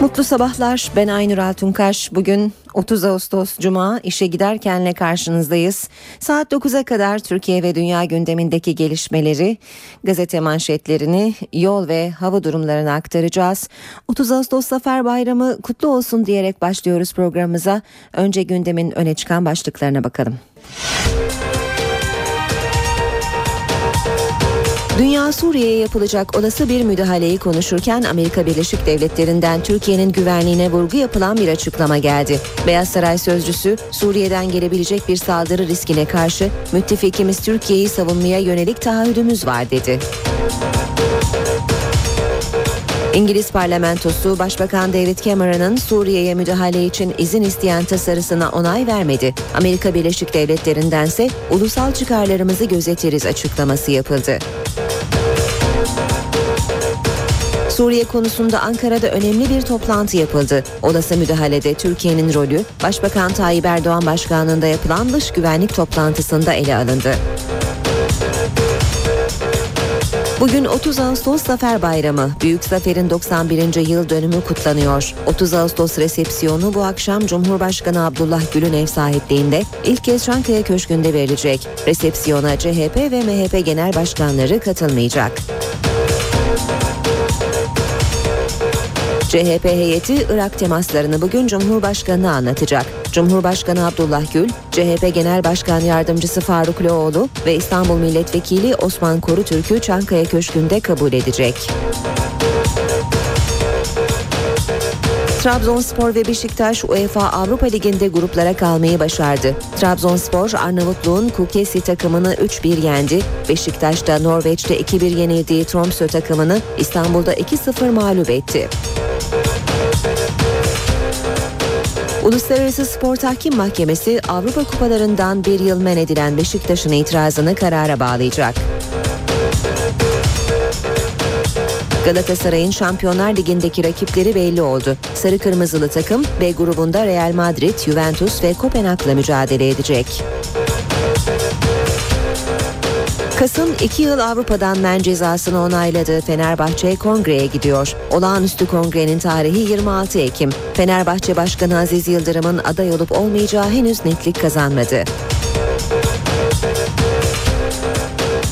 Mutlu sabahlar. Ben Aynur Altunkaş. Bugün 30 Ağustos Cuma işe giderkenle karşınızdayız. Saat 9'a kadar Türkiye ve dünya gündemindeki gelişmeleri, gazete manşetlerini, yol ve hava durumlarını aktaracağız. 30 Ağustos Zafer Bayramı kutlu olsun diyerek başlıyoruz programımıza. Önce gündemin öne çıkan başlıklarına bakalım. Dünya Suriye'ye yapılacak olası bir müdahaleyi konuşurken Amerika Birleşik Devletleri'nden Türkiye'nin güvenliğine vurgu yapılan bir açıklama geldi. Beyaz Saray sözcüsü Suriye'den gelebilecek bir saldırı riskine karşı müttefikimiz Türkiye'yi savunmaya yönelik taahhüdümüz var dedi. İngiliz parlamentosu Başbakan David Cameron'ın Suriye'ye müdahale için izin isteyen tasarısına onay vermedi. Amerika Birleşik Devletleri'ndense ulusal çıkarlarımızı gözetiriz açıklaması yapıldı. Suriye konusunda Ankara'da önemli bir toplantı yapıldı. Olası müdahalede Türkiye'nin rolü Başbakan Tayyip Erdoğan başkanlığında yapılan dış güvenlik toplantısında ele alındı. Bugün 30 Ağustos Zafer Bayramı. Büyük Zafer'in 91. yıl dönümü kutlanıyor. 30 Ağustos resepsiyonu bu akşam Cumhurbaşkanı Abdullah Gül'ün ev sahipliğinde ilk kez Çankaya Köşkü'nde verilecek. Resepsiyona CHP ve MHP genel başkanları katılmayacak. CHP heyeti Irak temaslarını bugün Cumhurbaşkanı'na anlatacak. Cumhurbaşkanı Abdullah Gül, CHP Genel Başkan Yardımcısı Faruk Loğlu ve İstanbul Milletvekili Osman Korutürk'ü Çankaya Köşkü'nde kabul edecek. Trabzonspor ve Beşiktaş UEFA Avrupa Ligi'nde gruplara kalmayı başardı. Trabzonspor Arnavutluğun Kukesi takımını 3-1 yendi. Beşiktaş da Norveç'te 2-1 yenildiği Tromsø takımını İstanbul'da 2-0 mağlup etti. Uluslararası Spor Tahkim Mahkemesi Avrupa Kupalarından bir yıl men edilen Beşiktaş'ın itirazını karara bağlayacak. Galatasaray'ın Şampiyonlar Ligi'ndeki rakipleri belli oldu. Sarı Kırmızılı takım B grubunda Real Madrid, Juventus ve Kopenhag'la mücadele edecek. Kasım 2 yıl Avrupa'dan men cezasını onayladığı Fenerbahçe kongreye gidiyor. Olağanüstü kongrenin tarihi 26 Ekim. Fenerbahçe Başkanı Aziz Yıldırım'ın aday olup olmayacağı henüz netlik kazanmadı.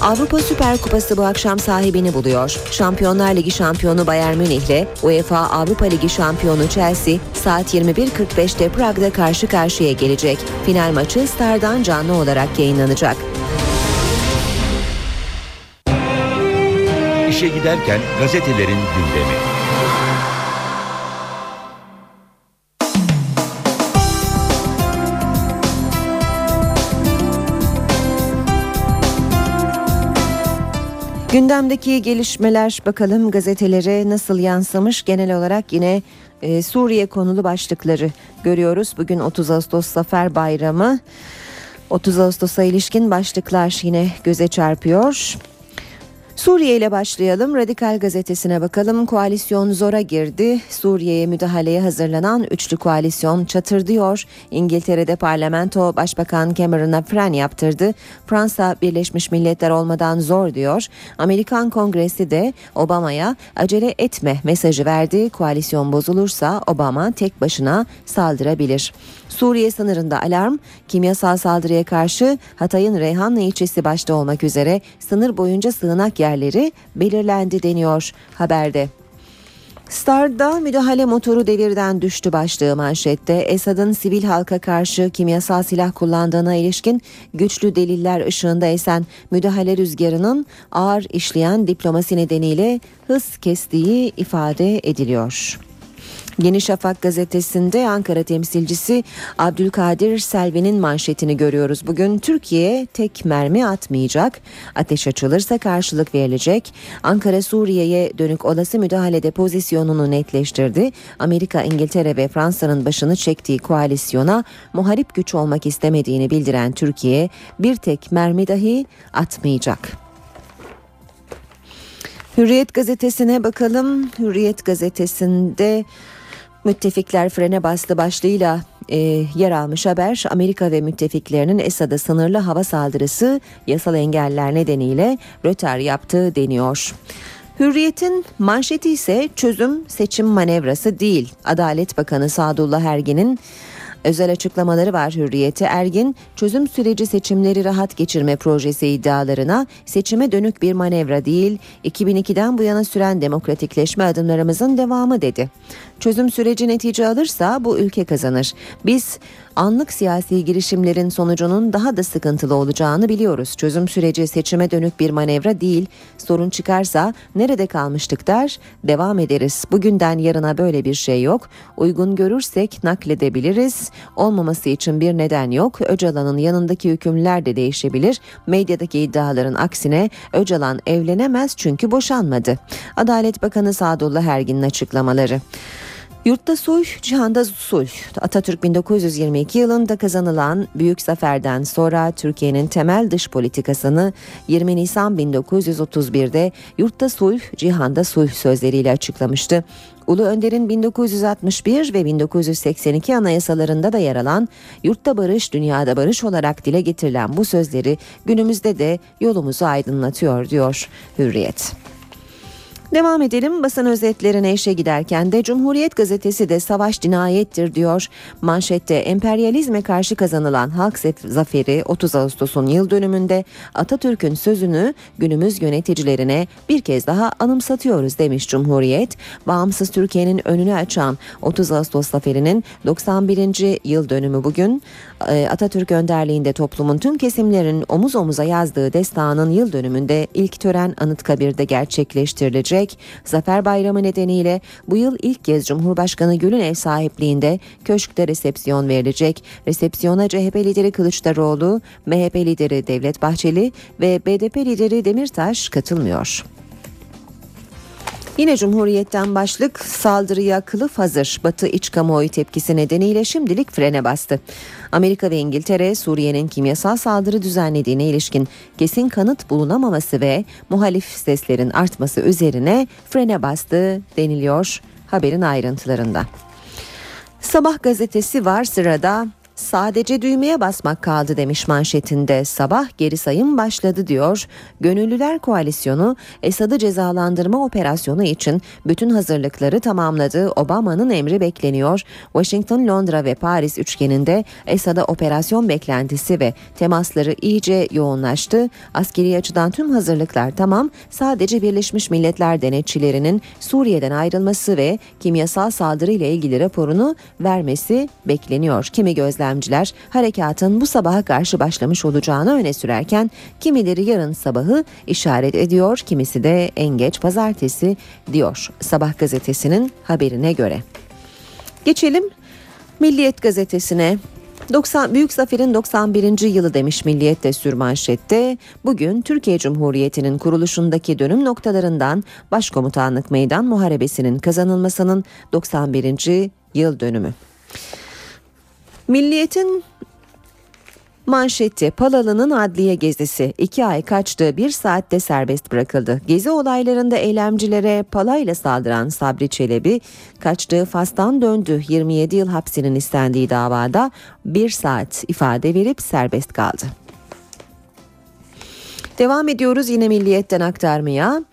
Avrupa Süper Kupası bu akşam sahibini buluyor. Şampiyonlar Ligi şampiyonu Bayern Münih ile UEFA Avrupa Ligi şampiyonu Chelsea saat 21.45'te Prag'da karşı karşıya gelecek. Final maçı Star'dan canlı olarak yayınlanacak. İşe giderken gazetelerin gündemi. Gündemdeki gelişmeler bakalım gazetelere nasıl yansımış genel olarak yine e, Suriye konulu başlıkları görüyoruz. Bugün 30 Ağustos Zafer Bayramı. 30 Ağustos'a ilişkin başlıklar yine göze çarpıyor. Suriye ile başlayalım. Radikal gazetesine bakalım. Koalisyon zora girdi. Suriye'ye müdahaleye hazırlanan üçlü koalisyon çatırdıyor. İngiltere'de parlamento Başbakan Cameron'a fren yaptırdı. Fransa Birleşmiş Milletler olmadan zor diyor. Amerikan Kongresi de Obama'ya acele etme mesajı verdi. Koalisyon bozulursa Obama tek başına saldırabilir. Suriye sınırında alarm, kimyasal saldırıya karşı Hatay'ın Reyhanlı ilçesi başta olmak üzere sınır boyunca sığınak yerleri belirlendi deniyor haberde. Star'da müdahale motoru devirden düştü başlığı manşette. Esad'ın sivil halka karşı kimyasal silah kullandığına ilişkin güçlü deliller ışığında esen müdahale rüzgarının ağır işleyen diplomasi nedeniyle hız kestiği ifade ediliyor. Yeni Şafak gazetesinde Ankara temsilcisi Abdülkadir Selvi'nin manşetini görüyoruz. Bugün Türkiye tek mermi atmayacak. Ateş açılırsa karşılık verilecek. Ankara Suriye'ye dönük olası müdahalede pozisyonunu netleştirdi. Amerika, İngiltere ve Fransa'nın başını çektiği koalisyona muharip güç olmak istemediğini bildiren Türkiye bir tek mermi dahi atmayacak. Hürriyet gazetesine bakalım. Hürriyet gazetesinde müttefikler frene bastı başlığıyla e, yer almış haber Amerika ve müttefiklerinin Esad'a sınırlı hava saldırısı yasal engeller nedeniyle rötar yaptığı deniyor. Hürriyet'in manşeti ise çözüm seçim manevrası değil. Adalet Bakanı Sadullah Ergin'in Özel açıklamaları var Hürriyet'e Ergin çözüm süreci seçimleri rahat geçirme projesi iddialarına seçime dönük bir manevra değil 2002'den bu yana süren demokratikleşme adımlarımızın devamı dedi. Çözüm süreci netice alırsa bu ülke kazanır. Biz anlık siyasi girişimlerin sonucunun daha da sıkıntılı olacağını biliyoruz. Çözüm süreci seçime dönük bir manevra değil. Sorun çıkarsa nerede kalmıştık der, devam ederiz. Bugünden yarına böyle bir şey yok. Uygun görürsek nakledebiliriz. Olmaması için bir neden yok. Öcalan'ın yanındaki hükümler de değişebilir. Medyadaki iddiaların aksine Öcalan evlenemez çünkü boşanmadı. Adalet Bakanı Sadullah Ergin'in açıklamaları. Yurtta sulh, cihanda sulh. Atatürk 1922 yılında kazanılan büyük zaferden sonra Türkiye'nin temel dış politikasını 20 Nisan 1931'de yurtta sulh, cihanda sulh sözleriyle açıklamıştı. Ulu Önder'in 1961 ve 1982 anayasalarında da yer alan yurtta barış, dünyada barış olarak dile getirilen bu sözleri günümüzde de yolumuzu aydınlatıyor diyor Hürriyet. Devam edelim basın özetlerine işe giderken de Cumhuriyet gazetesi de savaş cinayettir diyor. Manşette emperyalizme karşı kazanılan halk zaferi 30 Ağustos'un yıl dönümünde Atatürk'ün sözünü günümüz yöneticilerine bir kez daha anımsatıyoruz demiş Cumhuriyet. Bağımsız Türkiye'nin önünü açan 30 Ağustos zaferinin 91. yıl dönümü bugün. Ee, Atatürk önderliğinde toplumun tüm kesimlerin omuz omuza yazdığı destanın yıl dönümünde ilk tören Anıtkabir'de gerçekleştirilecek. Zafer Bayramı nedeniyle bu yıl ilk kez Cumhurbaşkanı Gül'ün ev sahipliğinde köşkte resepsiyon verilecek. Resepsiyona CHP lideri Kılıçdaroğlu, MHP lideri Devlet Bahçeli ve BDP lideri Demirtaş katılmıyor. Yine Cumhuriyet'ten başlık saldırıya kılıf hazır Batı iç kamuoyu tepkisi nedeniyle şimdilik frene bastı. Amerika ve İngiltere Suriye'nin kimyasal saldırı düzenlediğine ilişkin kesin kanıt bulunamaması ve muhalif seslerin artması üzerine frene bastı deniliyor haberin ayrıntılarında. Sabah gazetesi var sırada Sadece düğmeye basmak kaldı demiş manşetinde sabah geri sayım başladı diyor. Gönüllüler Koalisyonu Esad'ı cezalandırma operasyonu için bütün hazırlıkları tamamladı. Obama'nın emri bekleniyor. Washington, Londra ve Paris üçgeninde Esad'a operasyon beklentisi ve temasları iyice yoğunlaştı. Askeri açıdan tüm hazırlıklar tamam. Sadece Birleşmiş Milletler denetçilerinin Suriye'den ayrılması ve kimyasal saldırı ile ilgili raporunu vermesi bekleniyor. Kimi gözler gözlemciler harekatın bu sabaha karşı başlamış olacağını öne sürerken kimileri yarın sabahı işaret ediyor, kimisi de en geç pazartesi diyor Sabah gazetesinin haberine göre. Geçelim Milliyet gazetesine 90 Büyük Zafer'in 91. yılı demiş Milliyet de sürmanşette. Bugün Türkiye Cumhuriyeti'nin kuruluşundaki dönüm noktalarından Başkomutanlık Meydan Muharebesi'nin kazanılmasının 91. yıl dönümü. Milliyetin Manşeti Palalı'nın adliye gezisi iki ay kaçtığı bir saatte serbest bırakıldı. Gezi olaylarında eylemcilere palayla saldıran Sabri Çelebi kaçtığı Fas'tan döndü. 27 yıl hapsinin istendiği davada bir saat ifade verip serbest kaldı. Devam ediyoruz yine milliyetten aktarmaya.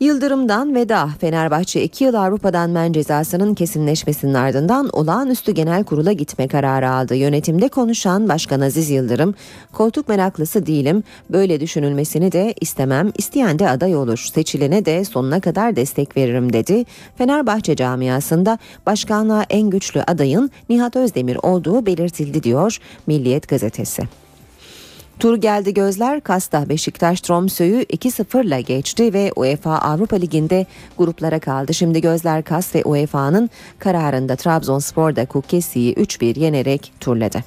Yıldırım'dan veda Fenerbahçe 2 yıl Avrupa'dan men cezasının kesinleşmesinin ardından olağanüstü genel kurula gitme kararı aldı. Yönetimde konuşan Başkan Aziz Yıldırım, koltuk meraklısı değilim, böyle düşünülmesini de istemem, isteyen de aday olur, seçilene de sonuna kadar destek veririm dedi. Fenerbahçe camiasında başkanlığa en güçlü adayın Nihat Özdemir olduğu belirtildi diyor Milliyet gazetesi. Tur geldi gözler Kasta Beşiktaş Tromsø'yü 2-0 ile geçti ve UEFA Avrupa Ligi'nde gruplara kaldı. Şimdi gözler Kas ve UEFA'nın kararında Trabzonspor'da Kukesi'yi 3-1 yenerek turladı.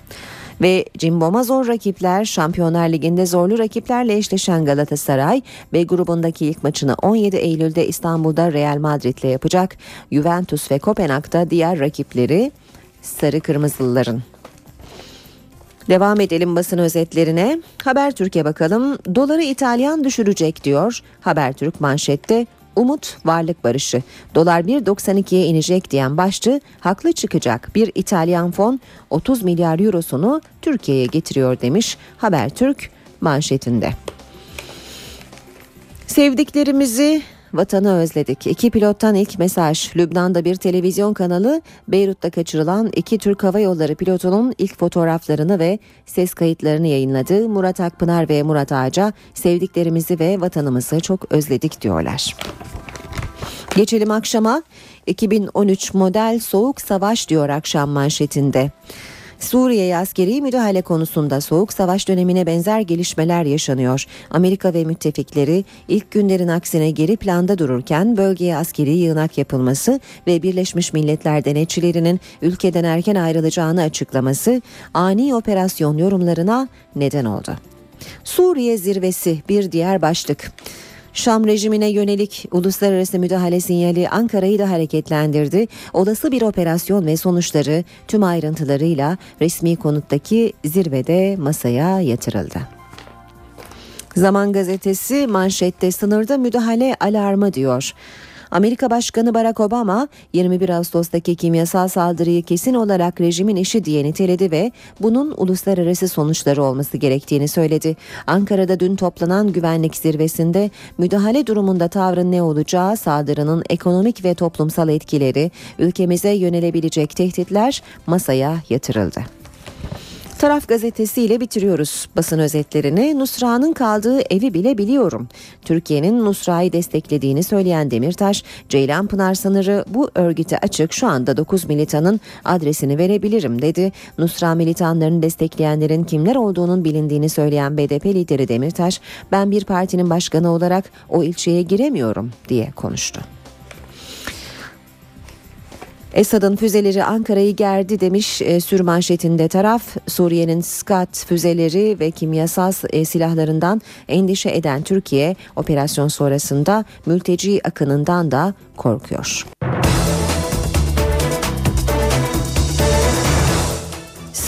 Ve cimboma zor rakipler Şampiyonlar Ligi'nde zorlu rakiplerle eşleşen Galatasaray ve grubundaki ilk maçını 17 Eylül'de İstanbul'da Real Madrid'le yapacak. Juventus ve Kopenhag'da diğer rakipleri Sarı Kırmızılıların. Devam edelim basın özetlerine. Habertürk'e bakalım. Doları İtalyan düşürecek diyor. Habertürk manşette Umut varlık barışı. Dolar 1.92'ye inecek diyen başçı haklı çıkacak. Bir İtalyan fon 30 milyar eurosunu Türkiye'ye getiriyor demiş Habertürk manşetinde. Sevdiklerimizi Vatanı özledik. İki pilottan ilk mesaj. Lübnan'da bir televizyon kanalı Beyrut'ta kaçırılan iki Türk Hava Yolları pilotunun ilk fotoğraflarını ve ses kayıtlarını yayınladı. Murat Akpınar ve Murat Ağaca sevdiklerimizi ve vatanımızı çok özledik diyorlar. Geçelim akşama 2013 model soğuk savaş diyor akşam manşetinde. Suriye'ye askeri müdahale konusunda soğuk savaş dönemine benzer gelişmeler yaşanıyor. Amerika ve müttefikleri ilk günlerin aksine geri planda dururken bölgeye askeri yığınak yapılması ve Birleşmiş Milletler denetçilerinin ülkeden erken ayrılacağını açıklaması ani operasyon yorumlarına neden oldu. Suriye zirvesi bir diğer başlık. Şam rejimine yönelik uluslararası müdahale sinyali Ankara'yı da hareketlendirdi. Olası bir operasyon ve sonuçları tüm ayrıntılarıyla resmi konuttaki zirvede masaya yatırıldı. Zaman gazetesi manşette sınırda müdahale alarmı diyor. Amerika Başkanı Barack Obama 21 Ağustos'taki kimyasal saldırıyı kesin olarak rejimin işi diye niteledi ve bunun uluslararası sonuçları olması gerektiğini söyledi. Ankara'da dün toplanan güvenlik zirvesinde müdahale durumunda tavrın ne olacağı, saldırının ekonomik ve toplumsal etkileri, ülkemize yönelebilecek tehditler masaya yatırıldı. Taraf gazetesiyle bitiriyoruz basın özetlerini. Nusra'nın kaldığı evi bile biliyorum. Türkiye'nin Nusra'yı desteklediğini söyleyen Demirtaş, Ceylan Pınar sınırı bu örgüte açık şu anda 9 militanın adresini verebilirim dedi. Nusra militanlarını destekleyenlerin kimler olduğunun bilindiğini söyleyen BDP lideri Demirtaş, ben bir partinin başkanı olarak o ilçeye giremiyorum diye konuştu. Esad'ın füzeleri Ankara'yı gerdi demiş e, sür manşetinde taraf. Suriye'nin Skat füzeleri ve kimyasal e, silahlarından endişe eden Türkiye operasyon sonrasında mülteci akınından da korkuyor.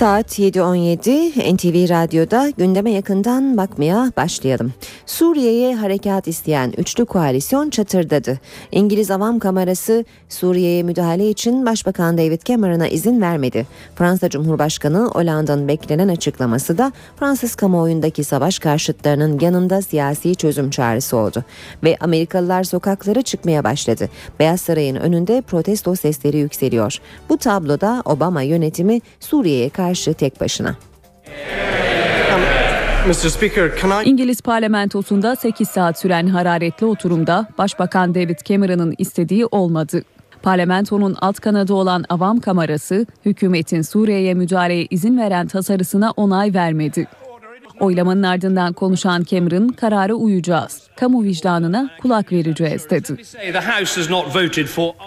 Saat 7.17 NTV Radyo'da gündeme yakından bakmaya başlayalım. Suriye'ye harekat isteyen üçlü koalisyon çatırdadı. İngiliz Avam Kamerası Suriye'ye müdahale için Başbakan David Cameron'a izin vermedi. Fransa Cumhurbaşkanı Hollande'ın beklenen açıklaması da Fransız kamuoyundaki savaş karşıtlarının yanında siyasi çözüm çağrısı oldu. Ve Amerikalılar sokaklara çıkmaya başladı. Beyaz Saray'ın önünde protesto sesleri yükseliyor. Bu tabloda Obama yönetimi Suriye'ye karşı tek başına. İngiliz parlamentosunda 8 saat süren hararetli oturumda Başbakan David Cameron'ın istediği olmadı. Parlamentonun alt kanadı olan Avam Kamerası, hükümetin Suriye'ye müdahaleye izin veren tasarısına onay vermedi. Oylamanın ardından konuşan Cameron karara uyacağız. Kamu vicdanına kulak vereceğiz dedi.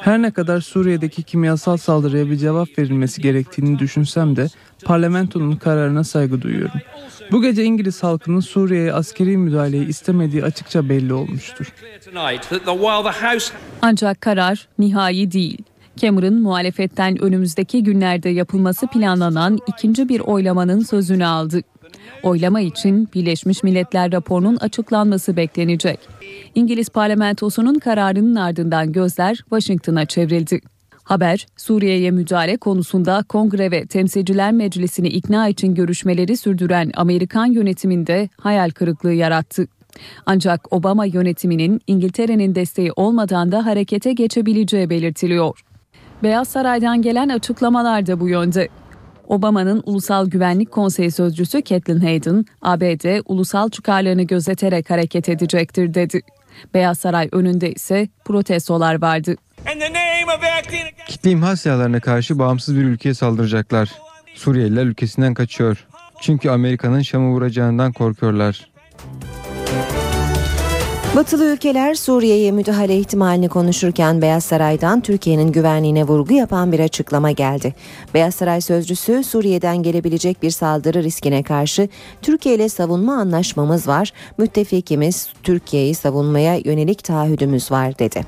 Her ne kadar Suriye'deki kimyasal saldırıya bir cevap verilmesi gerektiğini düşünsem de parlamentonun kararına saygı duyuyorum. Bu gece İngiliz halkının Suriye'ye askeri müdahaleyi istemediği açıkça belli olmuştur. Ancak karar nihai değil. Cameron muhalefetten önümüzdeki günlerde yapılması planlanan ikinci bir oylamanın sözünü aldı. Oylama için Birleşmiş Milletler raporunun açıklanması beklenecek. İngiliz parlamentosunun kararının ardından gözler Washington'a çevrildi. Haber, Suriye'ye müdahale konusunda Kongre ve Temsilciler Meclisi'ni ikna için görüşmeleri sürdüren Amerikan yönetiminde hayal kırıklığı yarattı. Ancak Obama yönetiminin İngiltere'nin desteği olmadan da harekete geçebileceği belirtiliyor. Beyaz Saray'dan gelen açıklamalar da bu yönde. Obama'nın Ulusal Güvenlik Konseyi Sözcüsü Kathleen Hayden, ABD ulusal çıkarlarını gözeterek hareket edecektir dedi. Beyaz Saray önünde ise protestolar vardı. Kitle imha silahlarına karşı bağımsız bir ülkeye saldıracaklar. Suriyeliler ülkesinden kaçıyor. Çünkü Amerika'nın Şam'ı vuracağından korkuyorlar. Batılı ülkeler Suriye'ye müdahale ihtimalini konuşurken Beyaz Saray'dan Türkiye'nin güvenliğine vurgu yapan bir açıklama geldi. Beyaz Saray sözcüsü Suriye'den gelebilecek bir saldırı riskine karşı Türkiye ile savunma anlaşmamız var, müttefikimiz Türkiye'yi savunmaya yönelik taahhüdümüz var dedi.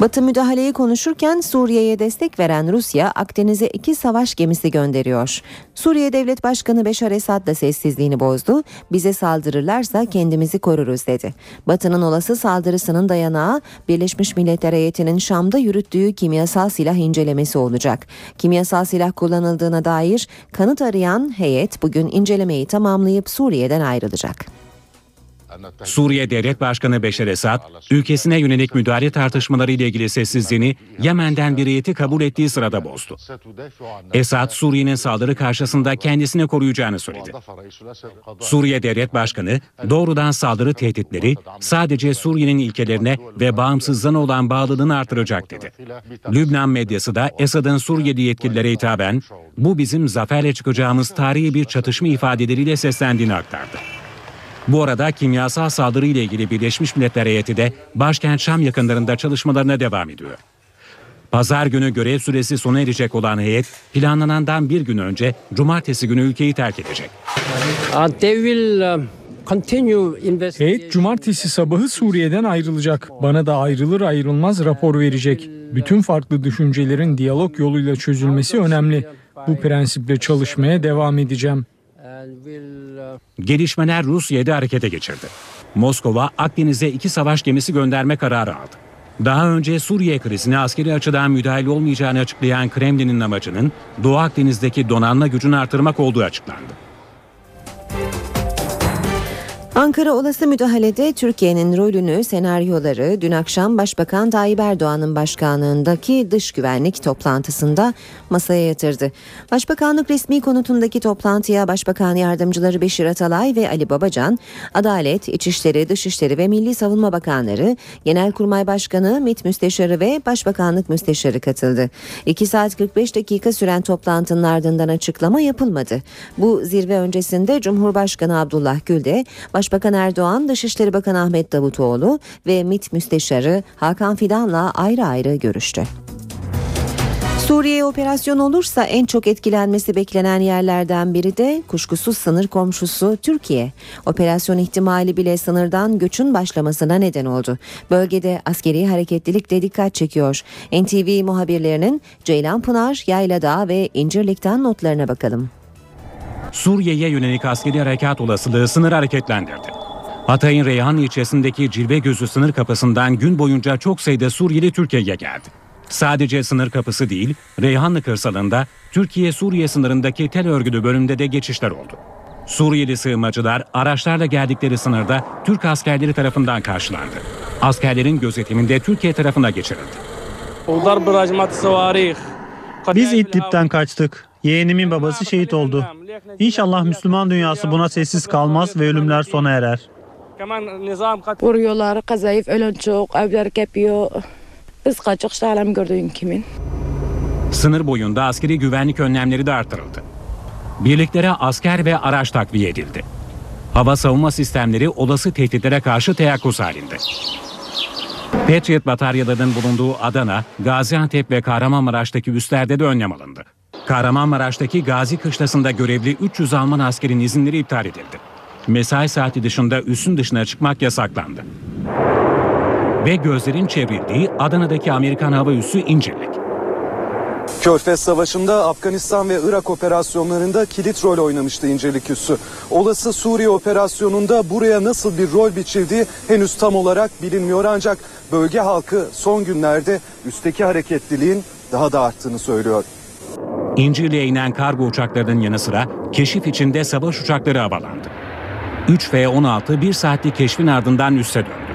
Batı müdahaleyi konuşurken Suriye'ye destek veren Rusya Akdeniz'e iki savaş gemisi gönderiyor. Suriye Devlet Başkanı Beşar Esad da sessizliğini bozdu. Bize saldırırlarsa kendimizi koruruz dedi. Batı'nın olası saldırısının dayanağı Birleşmiş Milletler heyetinin Şam'da yürüttüğü kimyasal silah incelemesi olacak. Kimyasal silah kullanıldığına dair kanıt arayan heyet bugün incelemeyi tamamlayıp Suriye'den ayrılacak. Suriye Devlet Başkanı Beşar Esad, ülkesine yönelik müdahale tartışmaları ile ilgili sessizliğini Yemen'den bir heyeti kabul ettiği sırada bozdu. Esad, Suriye'nin saldırı karşısında kendisini koruyacağını söyledi. Suriye Devlet Başkanı, doğrudan saldırı tehditleri sadece Suriye'nin ilkelerine ve bağımsızlığına olan bağlılığını artıracak dedi. Lübnan medyası da Esad'ın Suriyeli yetkililere hitaben, bu bizim zaferle çıkacağımız tarihi bir çatışma ifadeleriyle seslendiğini aktardı. Bu arada kimyasal saldırı ile ilgili Birleşmiş Milletler heyeti de başkent Şam yakınlarında çalışmalarına devam ediyor. Pazar günü görev süresi sona erecek olan heyet planlanandan bir gün önce cumartesi günü ülkeyi terk edecek. Heyet cumartesi sabahı Suriye'den ayrılacak. Bana da ayrılır ayrılmaz rapor verecek. Bütün farklı düşüncelerin diyalog yoluyla çözülmesi önemli. Bu prensiple çalışmaya devam edeceğim. Gelişmeler Rusya'da harekete geçirdi. Moskova Akdeniz'e iki savaş gemisi gönderme kararı aldı. Daha önce Suriye krizine askeri açıdan müdahale olmayacağını açıklayan Kremlin'in amacının Doğu Akdeniz'deki donanma gücünü artırmak olduğu açıklandı. Ankara olası müdahalede Türkiye'nin rolünü, senaryoları dün akşam Başbakan Tayyip Erdoğan'ın başkanlığındaki dış güvenlik toplantısında masaya yatırdı. Başbakanlık resmi konutundaki toplantıya Başbakan Yardımcıları Beşir Atalay ve Ali Babacan, Adalet, İçişleri, Dışişleri ve Milli Savunma Bakanları, Genelkurmay Başkanı, MİT Müsteşarı ve Başbakanlık Müsteşarı katıldı. 2 saat 45 dakika süren toplantının ardından açıklama yapılmadı. Bu zirve öncesinde Cumhurbaşkanı Abdullah Gül de Başbakan Erdoğan, Dışişleri Bakanı Ahmet Davutoğlu ve MİT Müsteşarı Hakan Fidan'la ayrı ayrı görüştü. Suriye operasyon olursa en çok etkilenmesi beklenen yerlerden biri de kuşkusuz sınır komşusu Türkiye. Operasyon ihtimali bile sınırdan göçün başlamasına neden oldu. Bölgede askeri hareketlilik de dikkat çekiyor. NTV muhabirlerinin Ceylan Pınar, Yayladağ ve İncirlik'ten notlarına bakalım. Suriye'ye yönelik askeri harekat olasılığı sınır hareketlendirdi. Hatay'ın Reyhan ilçesindeki Cilve Gözü sınır kapısından gün boyunca çok sayıda Suriyeli Türkiye'ye geldi. Sadece sınır kapısı değil, Reyhanlı kırsalında Türkiye-Suriye sınırındaki tel örgülü bölümde de geçişler oldu. Suriyeli sığınmacılar araçlarla geldikleri sınırda Türk askerleri tarafından karşılandı. Askerlerin gözetiminde Türkiye tarafına geçirildi. Biz İdlib'den kaçtık. Yeğenimin babası şehit oldu. İnşallah Müslüman dünyası buna sessiz kalmaz ve ölümler sona erer. Vuruyorlar, kazayıf ölen çok, evler yapıyor. Biz kaçık işte alem gördüğün kimin. Sınır boyunda askeri güvenlik önlemleri de artırıldı. Birliklere asker ve araç takviye edildi. Hava savunma sistemleri olası tehditlere karşı teyakkuz halinde. Patriot bataryalarının bulunduğu Adana, Gaziantep ve Kahramanmaraş'taki üslerde de önlem alındı. Kahramanmaraş'taki Gazi Kışlası'nda görevli 300 Alman askerin izinleri iptal edildi. Mesai saati dışında üssün dışına çıkmak yasaklandı. Ve gözlerin çevrildiği Adana'daki Amerikan hava üssü İncirlik. Körfez Savaşı'nda Afganistan ve Irak operasyonlarında kilit rol oynamıştı İncirlik Üssü. Olası Suriye operasyonunda buraya nasıl bir rol biçildiği henüz tam olarak bilinmiyor ancak bölge halkı son günlerde üstteki hareketliliğin daha da arttığını söylüyor. İncirli'ye inen kargo uçaklarının yanı sıra keşif içinde savaş uçakları havalandı. 3 F-16 bir saatlik keşfin ardından üsse döndü.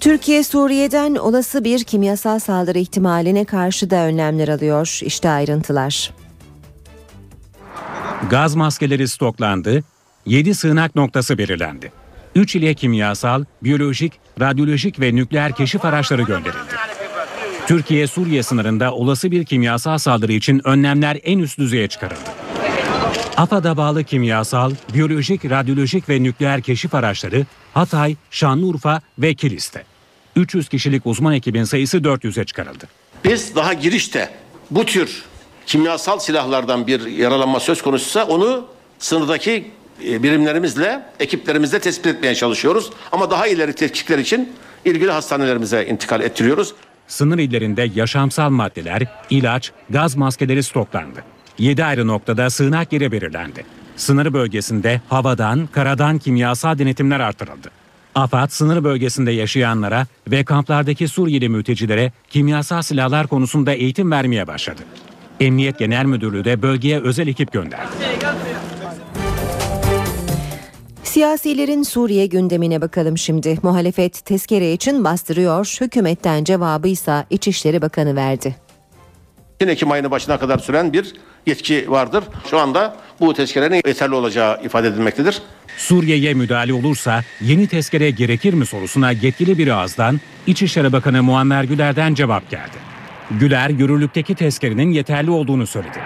Türkiye Suriye'den olası bir kimyasal saldırı ihtimaline karşı da önlemler alıyor. İşte ayrıntılar. Gaz maskeleri stoklandı, 7 sığınak noktası belirlendi. 3 ile kimyasal, biyolojik, radyolojik ve nükleer keşif araçları gönderildi. Türkiye-Suriye sınırında olası bir kimyasal saldırı için önlemler en üst düzeye çıkarıldı. AFAD'a bağlı kimyasal, biyolojik, radyolojik ve nükleer keşif araçları Hatay, Şanlıurfa ve Kilis'te. 300 kişilik uzman ekibin sayısı 400'e çıkarıldı. Biz daha girişte bu tür kimyasal silahlardan bir yaralanma söz konusuysa onu sınırdaki birimlerimizle, ekiplerimizle tespit etmeye çalışıyoruz. Ama daha ileri tetkikler için ilgili hastanelerimize intikal ettiriyoruz. Sınır illerinde yaşamsal maddeler, ilaç, gaz maskeleri stoklandı. 7 ayrı noktada sığınak yeri belirlendi. Sınır bölgesinde havadan, karadan kimyasal denetimler artırıldı. AFAD sınır bölgesinde yaşayanlara ve kamplardaki Suriyeli mültecilere kimyasal silahlar konusunda eğitim vermeye başladı. Emniyet Genel Müdürlüğü de bölgeye özel ekip gönderdi. Siyasilerin Suriye gündemine bakalım şimdi. Muhalefet tezkere için bastırıyor. Hükümetten cevabı ise İçişleri Bakanı verdi. Ekim ayının başına kadar süren bir yetki vardır. Şu anda bu tezkerenin yeterli olacağı ifade edilmektedir. Suriye'ye müdahale olursa yeni tezkere gerekir mi sorusuna yetkili bir ağızdan İçişleri Bakanı Muammer Güler'den cevap geldi. Güler, yürürlükteki tezkerenin yeterli olduğunu söyledi.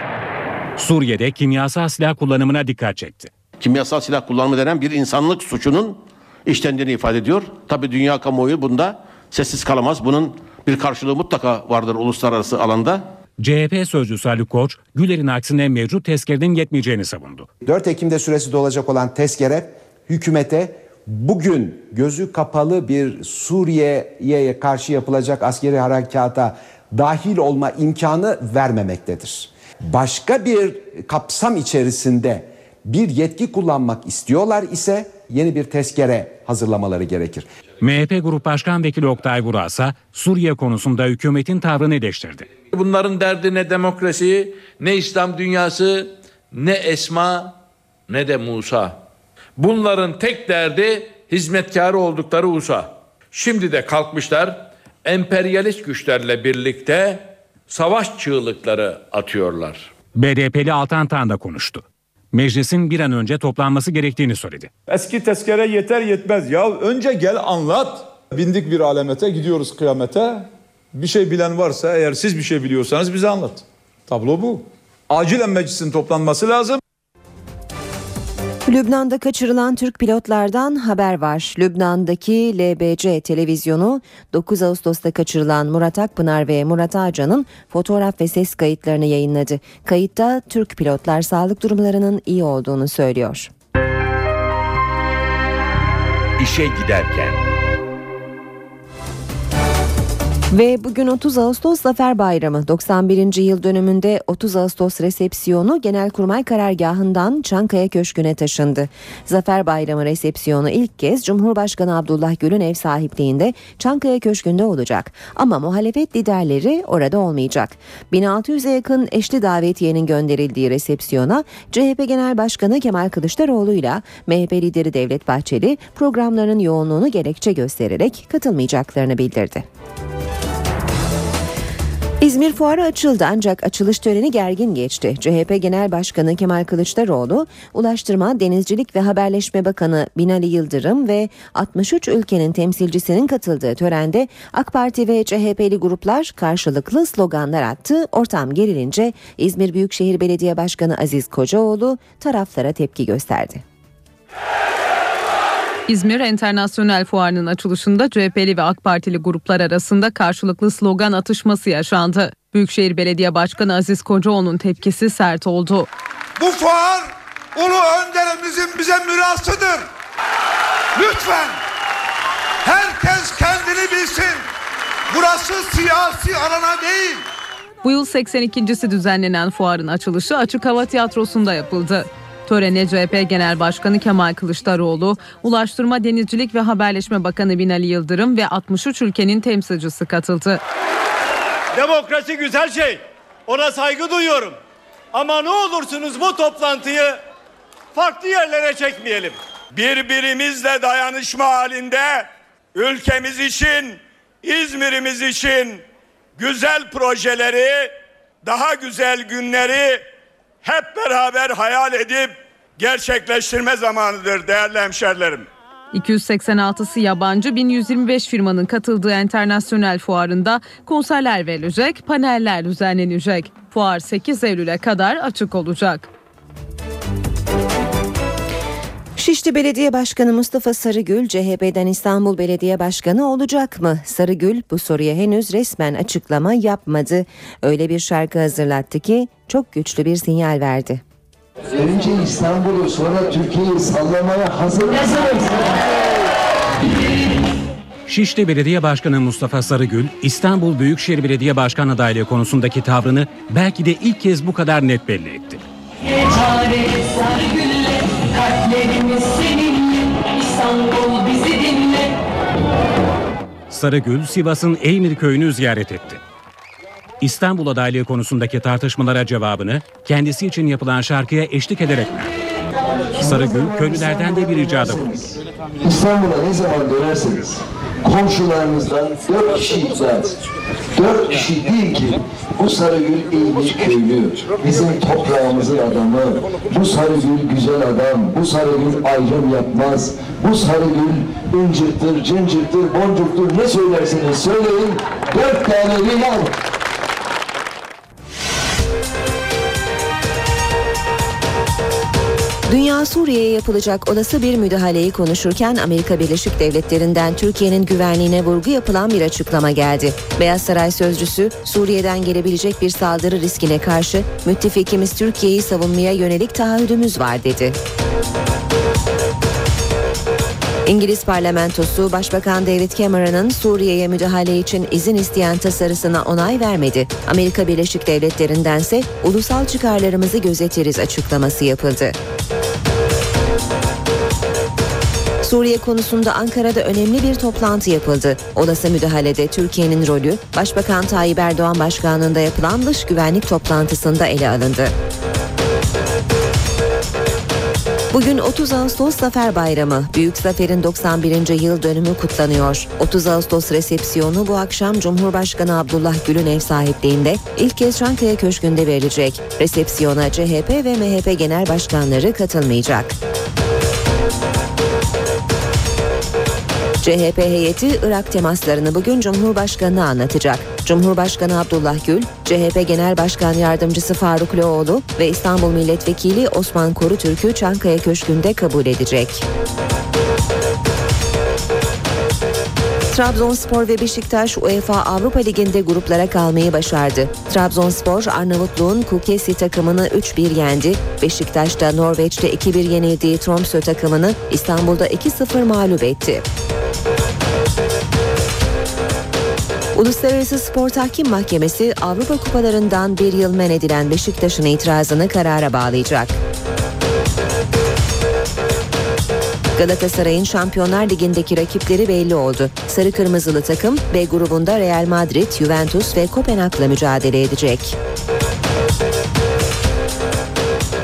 Suriye'de kimyasal silah kullanımına dikkat çekti. Kimyasal silah kullanımı denen bir insanlık suçunun işlendiğini ifade ediyor. Tabii dünya kamuoyu bunda sessiz kalamaz. Bunun bir karşılığı mutlaka vardır uluslararası alanda. CHP sözcüsü Ali Koç, Güler'in aksine mevcut tezkerenin yetmeyeceğini savundu. 4 Ekim'de süresi dolacak olan tezkere hükümete bugün gözü kapalı bir Suriye'ye karşı yapılacak askeri harekata dahil olma imkanı vermemektedir. Başka bir kapsam içerisinde bir yetki kullanmak istiyorlar ise yeni bir tezkere hazırlamaları gerekir. MHP Grup Başkan Vekili Oktay Vural ise Suriye konusunda hükümetin tavrını eleştirdi. Bunların derdi ne demokrasi, ne İslam dünyası, ne Esma, ne de Musa. Bunların tek derdi hizmetkarı oldukları USA. Şimdi de kalkmışlar emperyalist güçlerle birlikte savaş çığlıkları atıyorlar. BDP'li Altan Tan da konuştu. Meclisin bir an önce toplanması gerektiğini söyledi. Eski tezkere yeter yetmez. Ya önce gel anlat. Bindik bir alemete gidiyoruz kıyamete. Bir şey bilen varsa eğer siz bir şey biliyorsanız bize anlat. Tablo bu. Acilen meclisin toplanması lazım. Lübnan'da kaçırılan Türk pilotlardan haber var. Lübnan'daki LBC televizyonu 9 Ağustos'ta kaçırılan Murat Akpınar ve Murat Ağcan'ın fotoğraf ve ses kayıtlarını yayınladı. Kayıtta Türk pilotlar sağlık durumlarının iyi olduğunu söylüyor. İşe giderken Ve bugün 30 Ağustos Zafer Bayramı 91. yıl dönümünde 30 Ağustos resepsiyonu Genelkurmay Karargahı'ndan Çankaya Köşkü'ne taşındı. Zafer Bayramı resepsiyonu ilk kez Cumhurbaşkanı Abdullah Gül'ün ev sahipliğinde Çankaya Köşkü'nde olacak. Ama muhalefet liderleri orada olmayacak. 1600'e yakın eşli davetiyenin gönderildiği resepsiyona CHP Genel Başkanı Kemal Kılıçdaroğlu ile MHP lideri Devlet Bahçeli programlarının yoğunluğunu gerekçe göstererek katılmayacaklarını bildirdi. İzmir Fuarı açıldı ancak açılış töreni gergin geçti. CHP Genel Başkanı Kemal Kılıçdaroğlu, Ulaştırma, Denizcilik ve Haberleşme Bakanı Binali Yıldırım ve 63 ülkenin temsilcisinin katıldığı törende AK Parti ve CHP'li gruplar karşılıklı sloganlar attı. Ortam gerilince İzmir Büyükşehir Belediye Başkanı Aziz Kocaoğlu taraflara tepki gösterdi. İzmir Enternasyonel Fuarı'nın açılışında CHP'li ve AK Partili gruplar arasında karşılıklı slogan atışması yaşandı. Büyükşehir Belediye Başkanı Aziz Kocaoğlu'nun tepkisi sert oldu. Bu fuar ulu önderimizin bize mirasıdır. Lütfen herkes kendini bilsin. Burası siyasi alana değil. Bu yıl 82.si düzenlenen fuarın açılışı Açık Hava Tiyatrosu'nda yapıldı. Törene CHP Genel Başkanı Kemal Kılıçdaroğlu, Ulaştırma, Denizcilik ve Haberleşme Bakanı Binali Yıldırım ve 63 ülkenin temsilcisi katıldı. Demokrasi güzel şey. Ona saygı duyuyorum. Ama ne olursunuz bu toplantıyı farklı yerlere çekmeyelim. Birbirimizle dayanışma halinde ülkemiz için, İzmir'imiz için güzel projeleri, daha güzel günleri hep beraber hayal edip gerçekleştirme zamanıdır değerli hemşerilerim. 286'sı yabancı 1125 firmanın katıldığı internasyonel fuarında konserler verilecek, paneller düzenlenecek. Fuar 8 Eylül'e kadar açık olacak. Şişli Belediye Başkanı Mustafa Sarıgül CHP'den İstanbul Belediye Başkanı olacak mı? Sarıgül bu soruya henüz resmen açıklama yapmadı. Öyle bir şarkı hazırlattı ki çok güçlü bir sinyal verdi. Önce İstanbul'u sonra Türkiye'yi sallamaya hazır mısınız? Şişli Belediye Başkanı Mustafa Sarıgül, İstanbul Büyükşehir Belediye Başkan adaylığı konusundaki tavrını belki de ilk kez bu kadar net belli etti. Sarıgül, Sivas'ın Eymir köyünü ziyaret etti. İstanbul adaylığı konusundaki tartışmalara cevabını kendisi için yapılan şarkıya eşlik ederek verdi. Sarıgül, köylülerden de bir ricada bulundu. İstanbul'a ne zaman dönerseniz komşularınızdan dört kişi ikaz. Dört kişi değil ki bu Sarıgül iyi bir köylü, bizim toprağımızın adamı, bu Sarıgül güzel adam, bu Sarıgül ayrım yapmaz, bu Sarıgül incirtir, cincirtir, boncuktur ne söylerseniz söyleyin, dört tane riyan Dünya Suriye'ye yapılacak olası bir müdahaleyi konuşurken Amerika Birleşik Devletleri'nden Türkiye'nin güvenliğine vurgu yapılan bir açıklama geldi. Beyaz Saray sözcüsü Suriye'den gelebilecek bir saldırı riskine karşı müttefikimiz Türkiye'yi savunmaya yönelik taahhüdümüz var dedi. İngiliz parlamentosu Başbakan David Cameron'ın Suriye'ye müdahale için izin isteyen tasarısına onay vermedi. Amerika Birleşik Devletleri'ndense ulusal çıkarlarımızı gözetiriz açıklaması yapıldı. Suriye konusunda Ankara'da önemli bir toplantı yapıldı. Olası müdahalede Türkiye'nin rolü Başbakan Tayyip Erdoğan başkanlığında yapılan dış güvenlik toplantısında ele alındı. Bugün 30 Ağustos Zafer Bayramı. Büyük Zafer'in 91. yıl dönümü kutlanıyor. 30 Ağustos resepsiyonu bu akşam Cumhurbaşkanı Abdullah Gül'ün ev sahipliğinde ilk kez Çankaya Köşkü'nde verilecek. Resepsiyona CHP ve MHP genel başkanları katılmayacak. CHP heyeti Irak temaslarını bugün Cumhurbaşkanı'na anlatacak. Cumhurbaşkanı Abdullah Gül, CHP Genel Başkan Yardımcısı Faruk Loğlu ve İstanbul Milletvekili Osman Korutürk'ü Çankaya Köşkü'nde kabul edecek. Trabzonspor ve Beşiktaş UEFA Avrupa Ligi'nde gruplara kalmayı başardı. Trabzonspor Arnavutluğun Kukesi takımını 3-1 yendi. Beşiktaş da Norveç'te 2-1 yenildiği Tromsø takımını İstanbul'da 2-0 mağlup etti. Uluslararası Spor Tahkim Mahkemesi Avrupa Kupalarından bir yıl men edilen Beşiktaş'ın itirazını karara bağlayacak. Galatasaray'ın Şampiyonlar Ligi'ndeki rakipleri belli oldu. Sarı Kırmızılı takım B grubunda Real Madrid, Juventus ve Kopenhag'la mücadele edecek.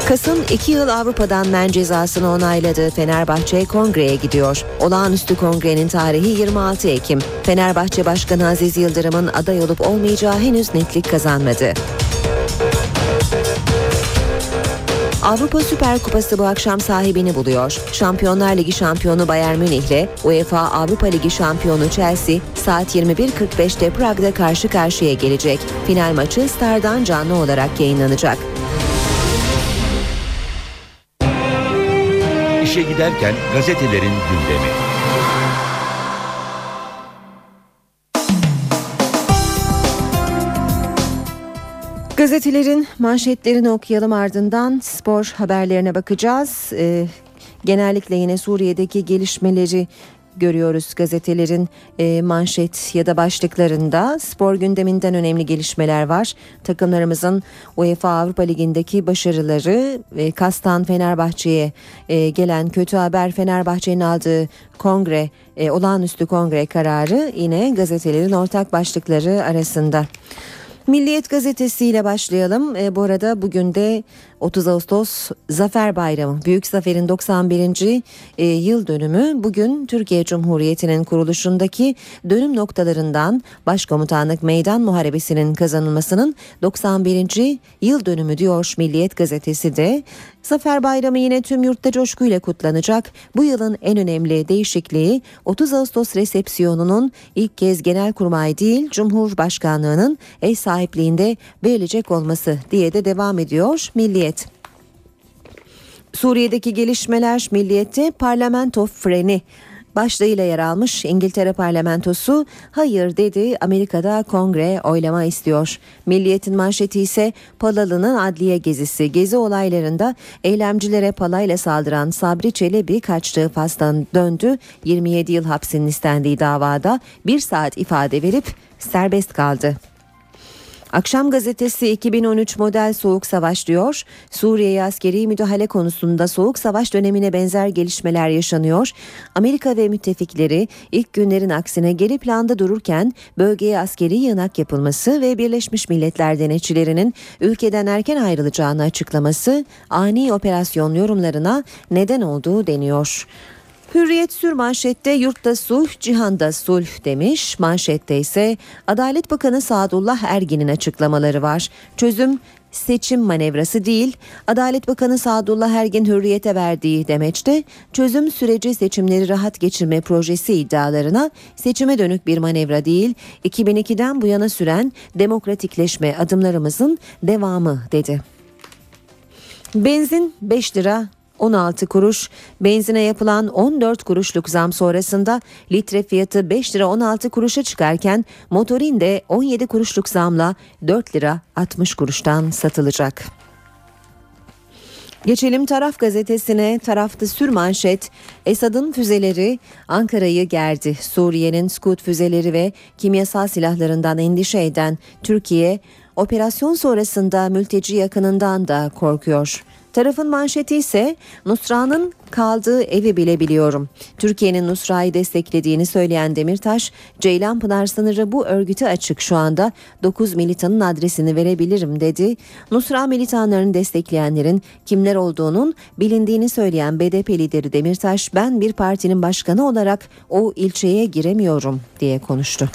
Kasım 2 yıl Avrupa'dan men cezasını onayladığı Fenerbahçe kongreye gidiyor. Olağanüstü kongrenin tarihi 26 Ekim. Fenerbahçe Başkanı Aziz Yıldırım'ın aday olup olmayacağı henüz netlik kazanmadı. Avrupa Süper Kupası bu akşam sahibini buluyor. Şampiyonlar Ligi şampiyonu Bayern Münih ile UEFA Avrupa Ligi şampiyonu Chelsea saat 21.45'te Prag'da karşı karşıya gelecek. Final maçı Star'dan canlı olarak yayınlanacak. İşe giderken gazetelerin gündemi. Gazetelerin manşetlerini okuyalım ardından spor haberlerine bakacağız. Ee, genellikle yine Suriye'deki gelişmeleri görüyoruz gazetelerin e, manşet ya da başlıklarında spor gündeminden önemli gelişmeler var. Takımlarımızın UEFA Avrupa Ligi'ndeki başarıları ve Kastan Fenerbahçe'ye e, gelen kötü haber Fenerbahçe'nin aldığı kongre e, olağanüstü kongre kararı yine gazetelerin ortak başlıkları arasında. Milliyet Gazetesi ile başlayalım. E, bu arada bugün de 30 Ağustos Zafer Bayramı. Büyük Zafer'in 91. E, yıl dönümü bugün Türkiye Cumhuriyeti'nin kuruluşundaki dönüm noktalarından Başkomutanlık Meydan Muharebesi'nin kazanılmasının 91. yıl dönümü diyor Milliyet Gazetesi de. Zafer Bayramı yine tüm yurtta coşkuyla kutlanacak. Bu yılın en önemli değişikliği 30 Ağustos resepsiyonunun ilk kez Genelkurmay değil Cumhurbaşkanlığının ev sahipliğinde verilecek olması diye de devam ediyor Milliyet. Suriye'deki gelişmeler Milliyet'te parlamento freni başlığıyla yer almış İngiltere parlamentosu hayır dedi Amerika'da kongre oylama istiyor. Milliyetin manşeti ise Palalı'nın adliye gezisi. Gezi olaylarında eylemcilere palayla saldıran Sabri Çelebi kaçtığı fastan döndü. 27 yıl hapsinin istendiği davada bir saat ifade verip serbest kaldı. Akşam gazetesi 2013 model soğuk savaş diyor. Suriye'ye askeri müdahale konusunda soğuk savaş dönemine benzer gelişmeler yaşanıyor. Amerika ve müttefikleri ilk günlerin aksine geri planda dururken bölgeye askeri yığınak yapılması ve Birleşmiş Milletler denetçilerinin ülkeden erken ayrılacağını açıklaması ani operasyon yorumlarına neden olduğu deniyor. Hürriyet sür manşette yurtta sulh, cihanda sulh demiş. Manşette ise Adalet Bakanı Sadullah Ergin'in açıklamaları var. Çözüm seçim manevrası değil, Adalet Bakanı Sadullah Ergin hürriyete verdiği demeçte çözüm süreci seçimleri rahat geçirme projesi iddialarına seçime dönük bir manevra değil, 2002'den bu yana süren demokratikleşme adımlarımızın devamı dedi. Benzin 5 lira 16 kuruş, benzine yapılan 14 kuruşluk zam sonrasında litre fiyatı 5 lira 16 kuruşa çıkarken motorin de 17 kuruşluk zamla 4 lira 60 kuruştan satılacak. Geçelim Taraf gazetesine. Tarafta sür manşet. Esad'ın füzeleri Ankara'yı gerdi. Suriye'nin Skud füzeleri ve kimyasal silahlarından endişe eden Türkiye, operasyon sonrasında mülteci yakınından da korkuyor. Tarafın manşeti ise Nusra'nın kaldığı evi bile biliyorum. Türkiye'nin Nusra'yı desteklediğini söyleyen Demirtaş, Ceylanpınar sınırı bu örgüte açık şu anda 9 militanın adresini verebilirim dedi. Nusra militanlarını destekleyenlerin kimler olduğunun bilindiğini söyleyen BDP lideri Demirtaş, ben bir partinin başkanı olarak o ilçeye giremiyorum diye konuştu.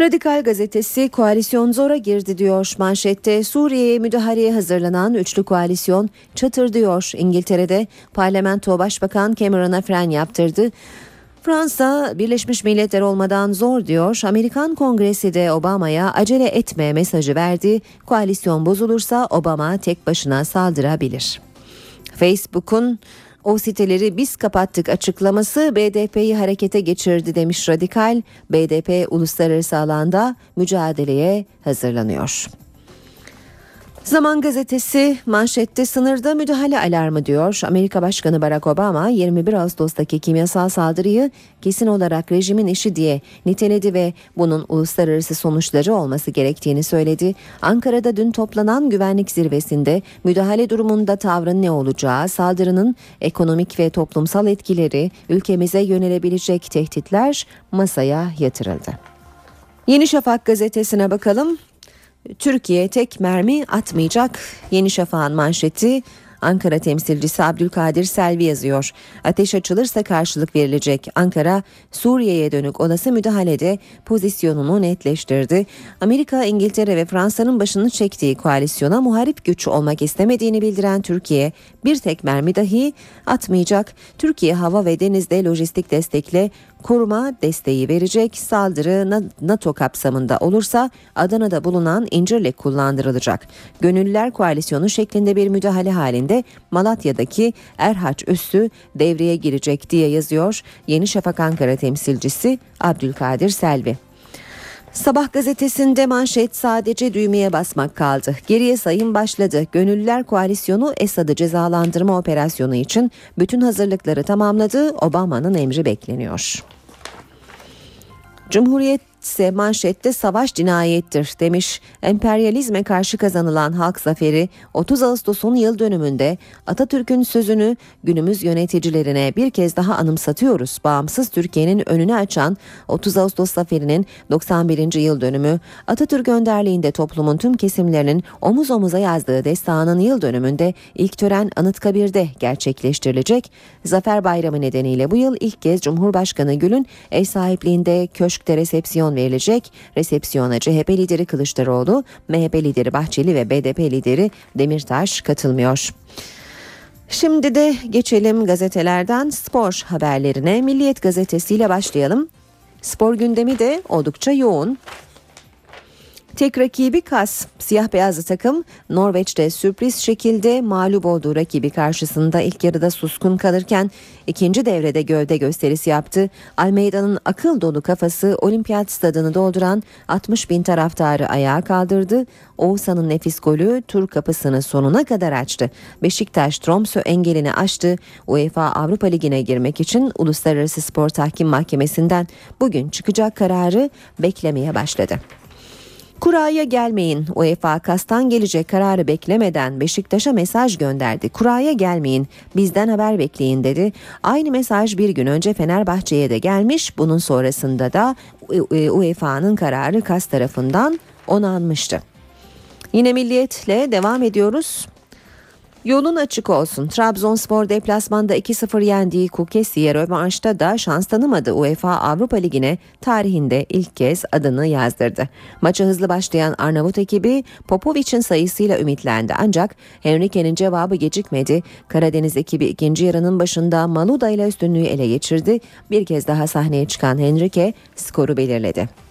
Radikal gazetesi koalisyon zora girdi diyor manşette. Suriye'ye müdahaleye hazırlanan üçlü koalisyon çatır diyor. İngiltere'de parlamento başbakan Cameron'a fren yaptırdı. Fransa Birleşmiş Milletler olmadan zor diyor. Amerikan Kongresi de Obama'ya acele etme mesajı verdi. Koalisyon bozulursa Obama tek başına saldırabilir. Facebook'un o siteleri biz kapattık açıklaması BDP'yi harekete geçirdi demiş Radikal. BDP uluslararası alanda mücadeleye hazırlanıyor. Zaman gazetesi manşette sınırda müdahale alarmı diyor. Amerika Başkanı Barack Obama 21 Ağustos'taki kimyasal saldırıyı kesin olarak rejimin işi diye niteledi ve bunun uluslararası sonuçları olması gerektiğini söyledi. Ankara'da dün toplanan güvenlik zirvesinde müdahale durumunda tavrın ne olacağı, saldırının ekonomik ve toplumsal etkileri, ülkemize yönelebilecek tehditler masaya yatırıldı. Yeni Şafak gazetesine bakalım. Türkiye tek mermi atmayacak. Yeni Şafak'ın manşeti Ankara temsilcisi Abdülkadir Selvi yazıyor. Ateş açılırsa karşılık verilecek. Ankara Suriye'ye dönük olası müdahalede pozisyonunu netleştirdi. Amerika, İngiltere ve Fransa'nın başını çektiği koalisyona muharip güç olmak istemediğini bildiren Türkiye bir tek mermi dahi atmayacak. Türkiye hava ve denizde lojistik destekle koruma desteği verecek. Saldırı NATO kapsamında olursa Adana'da bulunan İncirlik kullandırılacak. Gönüllüler koalisyonu şeklinde bir müdahale halinde Malatya'daki Erhaç üssü devreye girecek diye yazıyor Yeni Şafak Ankara temsilcisi Abdülkadir Selvi. Sabah gazetesinde manşet sadece düğmeye basmak kaldı. Geriye sayım başladı. Gönüllüler koalisyonu Esad'ı cezalandırma operasyonu için bütün hazırlıkları tamamladı. Obama'nın emri bekleniyor. Cumhuriyet ise manşette savaş cinayettir demiş. Emperyalizme karşı kazanılan halk zaferi 30 Ağustos'un yıl dönümünde Atatürk'ün sözünü günümüz yöneticilerine bir kez daha anımsatıyoruz. Bağımsız Türkiye'nin önünü açan 30 Ağustos zaferinin 91. yıl dönümü Atatürk önderliğinde toplumun tüm kesimlerinin omuz omuza yazdığı destanın yıl dönümünde ilk tören Anıtkabir'de gerçekleştirilecek. Zafer Bayramı nedeniyle bu yıl ilk kez Cumhurbaşkanı Gül'ün ev sahipliğinde köşkte resepsiyon resepsiyon verilecek. Resepsiyona CHP lideri Kılıçdaroğlu, MHP lideri Bahçeli ve BDP lideri Demirtaş katılmıyor. Şimdi de geçelim gazetelerden spor haberlerine. Milliyet gazetesiyle başlayalım. Spor gündemi de oldukça yoğun. Tek rakibi Kas. Siyah beyazlı takım Norveç'te sürpriz şekilde mağlup olduğu rakibi karşısında ilk yarıda suskun kalırken ikinci devrede gövde gösterisi yaptı. Almeida'nın akıl dolu kafası olimpiyat stadını dolduran 60 bin taraftarı ayağa kaldırdı. Oğuzhan'ın nefis golü tur kapısını sonuna kadar açtı. Beşiktaş Tromsø engelini aştı. UEFA Avrupa Ligi'ne girmek için Uluslararası Spor Tahkim Mahkemesi'nden bugün çıkacak kararı beklemeye başladı. Kuraya gelmeyin. UEFA kastan gelecek kararı beklemeden Beşiktaş'a mesaj gönderdi. Kuraya gelmeyin. Bizden haber bekleyin dedi. Aynı mesaj bir gün önce Fenerbahçe'ye de gelmiş. Bunun sonrasında da UEFA'nın kararı kas tarafından onanmıştı. Yine milliyetle devam ediyoruz. Yolun açık olsun. Trabzonspor deplasmanda 2-0 yendiği Kukesi'ye rövanşta da şans tanımadı. UEFA Avrupa Ligi'ne tarihinde ilk kez adını yazdırdı. Maça hızlı başlayan Arnavut ekibi Popovic'in sayısıyla ümitlendi. Ancak Henrique'nin cevabı gecikmedi. Karadeniz ekibi ikinci yarının başında Maluda ile üstünlüğü ele geçirdi. Bir kez daha sahneye çıkan Henrique skoru belirledi.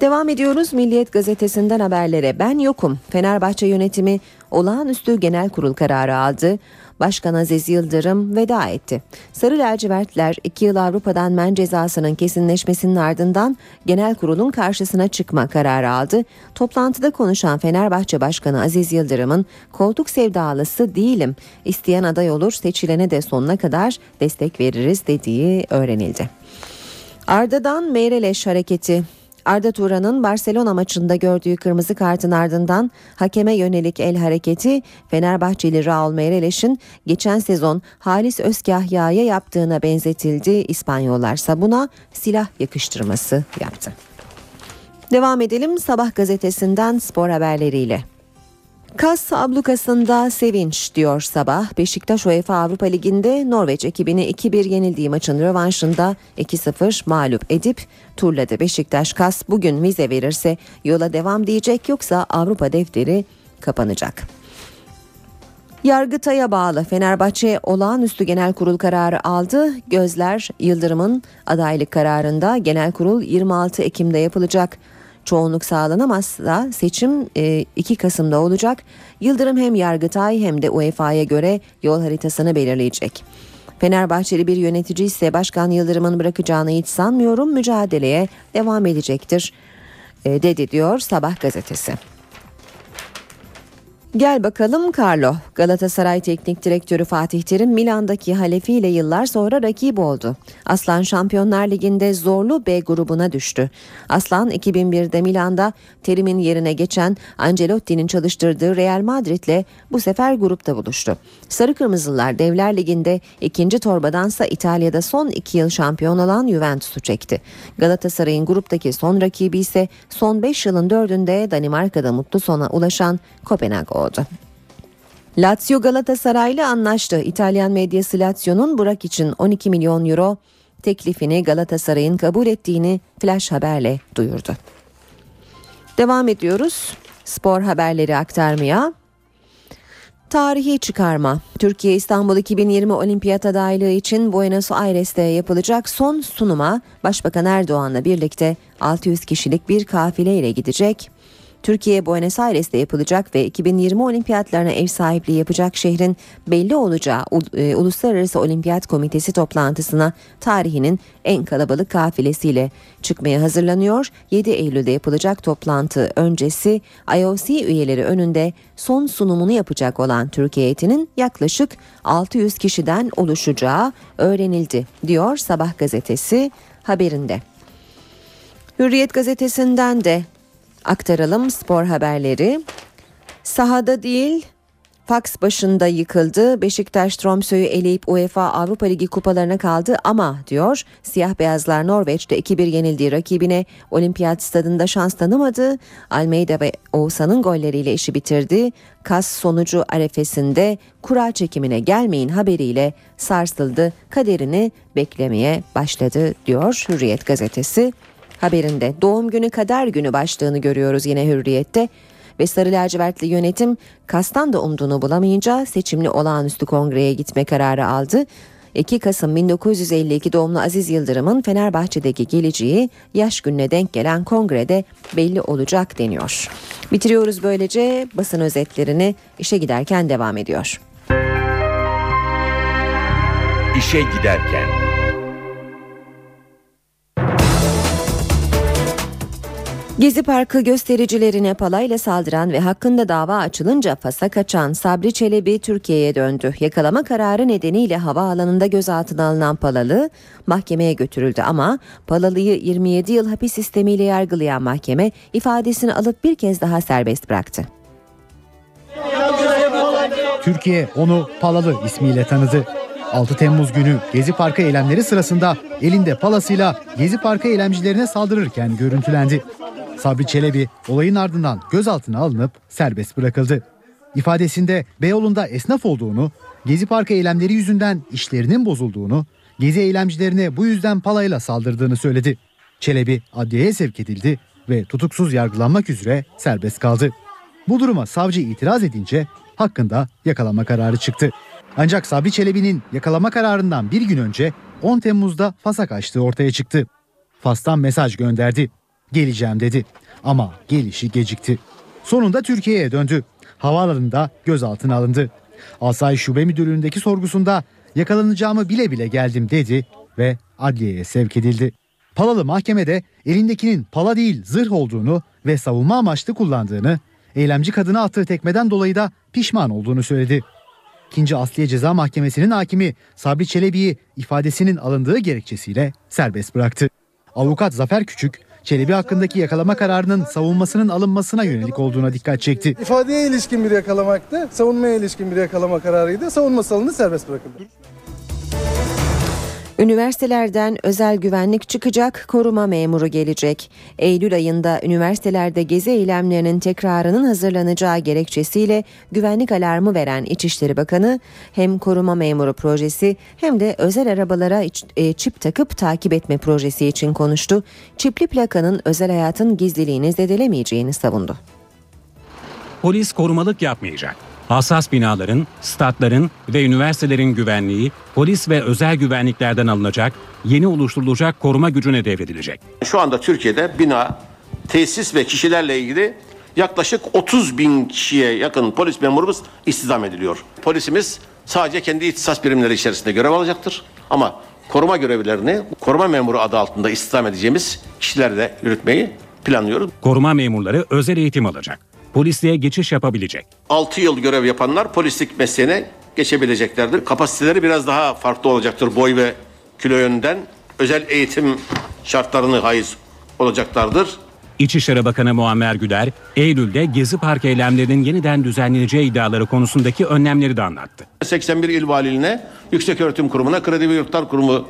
Devam ediyoruz Milliyet gazetesinden haberlere. Ben yokum. Fenerbahçe yönetimi olağanüstü genel kurul kararı aldı. Başkan Aziz Yıldırım veda etti. Sarı lacivertler 2 yıl Avrupa'dan men cezasının kesinleşmesinin ardından genel kurulun karşısına çıkma kararı aldı. Toplantıda konuşan Fenerbahçe Başkanı Aziz Yıldırım'ın koltuk sevdalısı değilim. İsteyen aday olur seçilene de sonuna kadar destek veririz dediği öğrenildi. Arda'dan Meyreleş hareketi Arda Turan'ın Barcelona maçında gördüğü kırmızı kartın ardından hakeme yönelik el hareketi Fenerbahçeli Raul Meireles geçen sezon Halis Özkahya'ya yaptığına benzetildi. İspanyollar buna silah yakıştırması yaptı. Devam edelim Sabah gazetesinden spor haberleriyle. Kas ablukasında sevinç diyor sabah. Beşiktaş UEFA Avrupa Ligi'nde Norveç ekibini 2-1 yenildiği maçın rövanşında 2-0 mağlup edip turladı. Beşiktaş Kas bugün vize verirse yola devam diyecek yoksa Avrupa defteri kapanacak. Yargıtay'a bağlı Fenerbahçe olağanüstü genel kurul kararı aldı. Gözler Yıldırım'ın adaylık kararında genel kurul 26 Ekim'de yapılacak çoğunluk sağlanamazsa seçim 2 e, Kasım'da olacak. Yıldırım hem Yargıtay hem de UEFA'ya göre yol haritasını belirleyecek. Fenerbahçeli bir yönetici ise Başkan Yıldırım'ın bırakacağını hiç sanmıyorum mücadeleye devam edecektir e, dedi diyor Sabah gazetesi. Gel bakalım Carlo. Galatasaray Teknik Direktörü Fatih Terim Milan'daki halefiyle yıllar sonra rakip oldu. Aslan Şampiyonlar Ligi'nde zorlu B grubuna düştü. Aslan 2001'de Milan'da Terim'in yerine geçen Ancelotti'nin çalıştırdığı Real Madrid'le bu sefer grupta buluştu. Sarı Kırmızılar Devler Ligi'nde ikinci torbadansa İtalya'da son iki yıl şampiyon olan Juventus'u çekti. Galatasaray'ın gruptaki son rakibi ise son 5 yılın dördünde Danimarka'da mutlu sona ulaşan Kopenhag oldu. Lazio Galatasaray'la anlaştı. İtalyan medyası Lazio'nun Burak için 12 milyon euro teklifini Galatasaray'ın kabul ettiğini flash haberle duyurdu. Devam ediyoruz spor haberleri aktarmaya. Tarihi çıkarma. Türkiye İstanbul 2020 Olimpiyat adaylığı için Buenos Aires'te yapılacak son sunuma Başbakan Erdoğan'la birlikte 600 kişilik bir kafile ile gidecek. Türkiye Buenos Aires'te yapılacak ve 2020 olimpiyatlarına ev sahipliği yapacak şehrin belli olacağı e, Uluslararası Olimpiyat Komitesi toplantısına tarihinin en kalabalık kafilesiyle çıkmaya hazırlanıyor. 7 Eylül'de yapılacak toplantı öncesi IOC üyeleri önünde son sunumunu yapacak olan Türkiye heyetinin yaklaşık 600 kişiden oluşacağı öğrenildi diyor Sabah gazetesi haberinde. Hürriyet gazetesinden de aktaralım spor haberleri. Sahada değil Fax başında yıkıldı. Beşiktaş Tromsø'yü eleyip UEFA Avrupa Ligi kupalarına kaldı ama diyor siyah beyazlar Norveç'te 2-1 yenildiği rakibine olimpiyat stadında şans tanımadı. Almeida ve Oğuzhan'ın golleriyle işi bitirdi. Kas sonucu arefesinde kura çekimine gelmeyin haberiyle sarsıldı. Kaderini beklemeye başladı diyor Hürriyet gazetesi haberinde doğum günü kader günü başlığını görüyoruz yine hürriyette ve sarı lacivertli yönetim kastan da umduğunu bulamayınca seçimli olağanüstü kongreye gitme kararı aldı. 2 Kasım 1952 doğumlu Aziz Yıldırım'ın Fenerbahçe'deki geleceği yaş gününe denk gelen kongrede belli olacak deniyor. Bitiriyoruz böylece basın özetlerini işe giderken devam ediyor. İşe giderken. Gezi Parkı göstericilerine palayla saldıran ve hakkında dava açılınca Fas'a kaçan Sabri Çelebi Türkiye'ye döndü. Yakalama kararı nedeniyle havaalanında gözaltına alınan Palalı mahkemeye götürüldü ama Palalı'yı 27 yıl hapis sistemiyle yargılayan mahkeme ifadesini alıp bir kez daha serbest bıraktı. Türkiye onu Palalı ismiyle tanıdı. 6 Temmuz günü Gezi Parkı eylemleri sırasında elinde palasıyla Gezi Parkı eylemcilerine saldırırken görüntülendi. Sabri Çelebi olayın ardından gözaltına alınıp serbest bırakıldı. İfadesinde Beyoğlu'nda esnaf olduğunu, Gezi Parkı eylemleri yüzünden işlerinin bozulduğunu, Gezi eylemcilerine bu yüzden palayla saldırdığını söyledi. Çelebi adliyeye sevk edildi ve tutuksuz yargılanmak üzere serbest kaldı. Bu duruma savcı itiraz edince hakkında yakalama kararı çıktı. Ancak Sabri Çelebi'nin yakalama kararından bir gün önce 10 Temmuz'da Fas'a kaçtığı ortaya çıktı. Fas'tan mesaj gönderdi. Geleceğim dedi. Ama gelişi gecikti. Sonunda Türkiye'ye döndü. Havaalanında gözaltına alındı. Asayiş Şube Müdürlüğü'ndeki sorgusunda yakalanacağımı bile bile geldim dedi ve adliyeye sevk edildi. Palalı mahkemede elindekinin pala değil zırh olduğunu ve savunma amaçlı kullandığını, eylemci kadına attığı tekmeden dolayı da pişman olduğunu söyledi. İkinci Asliye Ceza Mahkemesi'nin hakimi Sabri Çelebi'yi ifadesinin alındığı gerekçesiyle serbest bıraktı. Avukat Zafer Küçük, Çelebi hakkındaki yakalama kararının savunmasının alınmasına yönelik olduğuna dikkat çekti. İfadeye ilişkin bir yakalamaktı, savunmaya ilişkin bir yakalama kararıydı. Savunması alındı, serbest bırakıldı. Üniversitelerden özel güvenlik çıkacak, koruma memuru gelecek. Eylül ayında üniversitelerde gezi eylemlerinin tekrarının hazırlanacağı gerekçesiyle güvenlik alarmı veren İçişleri Bakanı hem koruma memuru projesi hem de özel arabalara e, çip takıp takip etme projesi için konuştu. Çipli plakanın özel hayatın gizliliğini zedelemeyeceğini savundu. Polis korumalık yapmayacak. Hassas binaların, statların ve üniversitelerin güvenliği polis ve özel güvenliklerden alınacak, yeni oluşturulacak koruma gücüne devredilecek. Şu anda Türkiye'de bina, tesis ve kişilerle ilgili yaklaşık 30 bin kişiye yakın polis memurumuz istihdam ediliyor. Polisimiz sadece kendi ihtisas birimleri içerisinde görev alacaktır. Ama koruma görevlerini koruma memuru adı altında istihdam edeceğimiz kişilerle yürütmeyi planlıyoruz. Koruma memurları özel eğitim alacak polisliğe geçiş yapabilecek. 6 yıl görev yapanlar polislik mesleğine geçebileceklerdir. Kapasiteleri biraz daha farklı olacaktır boy ve kilo yönünden. Özel eğitim şartlarını haiz olacaklardır. İçişleri Bakanı Muammer Güler, Eylül'de Gezi Park eylemlerinin yeniden düzenleneceği iddiaları konusundaki önlemleri de anlattı. 81 il valiliğine, Yükseköğretim Kurumu'na, Kredi ve Yurtlar Kurumu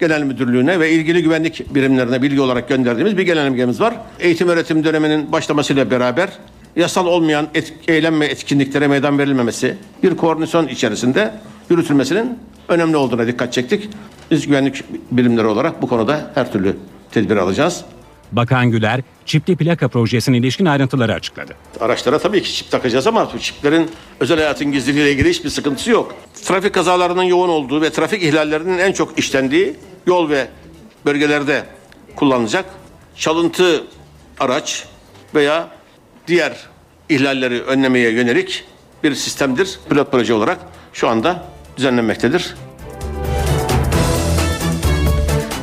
Genel Müdürlüğü'ne ve ilgili güvenlik birimlerine bilgi olarak gönderdiğimiz bir genelgemiz var. Eğitim öğretim döneminin başlamasıyla beraber yasal olmayan et, eylem ve etkinliklere meydan verilmemesi, bir koordinasyon içerisinde yürütülmesinin önemli olduğuna dikkat çektik. Biz güvenlik birimleri olarak bu konuda her türlü tedbir alacağız. Bakan Güler, çipli plaka projesine ilişkin ayrıntıları açıkladı. Araçlara tabii ki çip takacağız ama bu çiplerin özel hayatın gizliliğiyle ilgili hiçbir sıkıntısı yok. Trafik kazalarının yoğun olduğu ve trafik ihlallerinin en çok işlendiği yol ve bölgelerde kullanılacak. Çalıntı araç veya diğer ihlalleri önlemeye yönelik bir sistemdir. Pilot proje olarak şu anda düzenlenmektedir.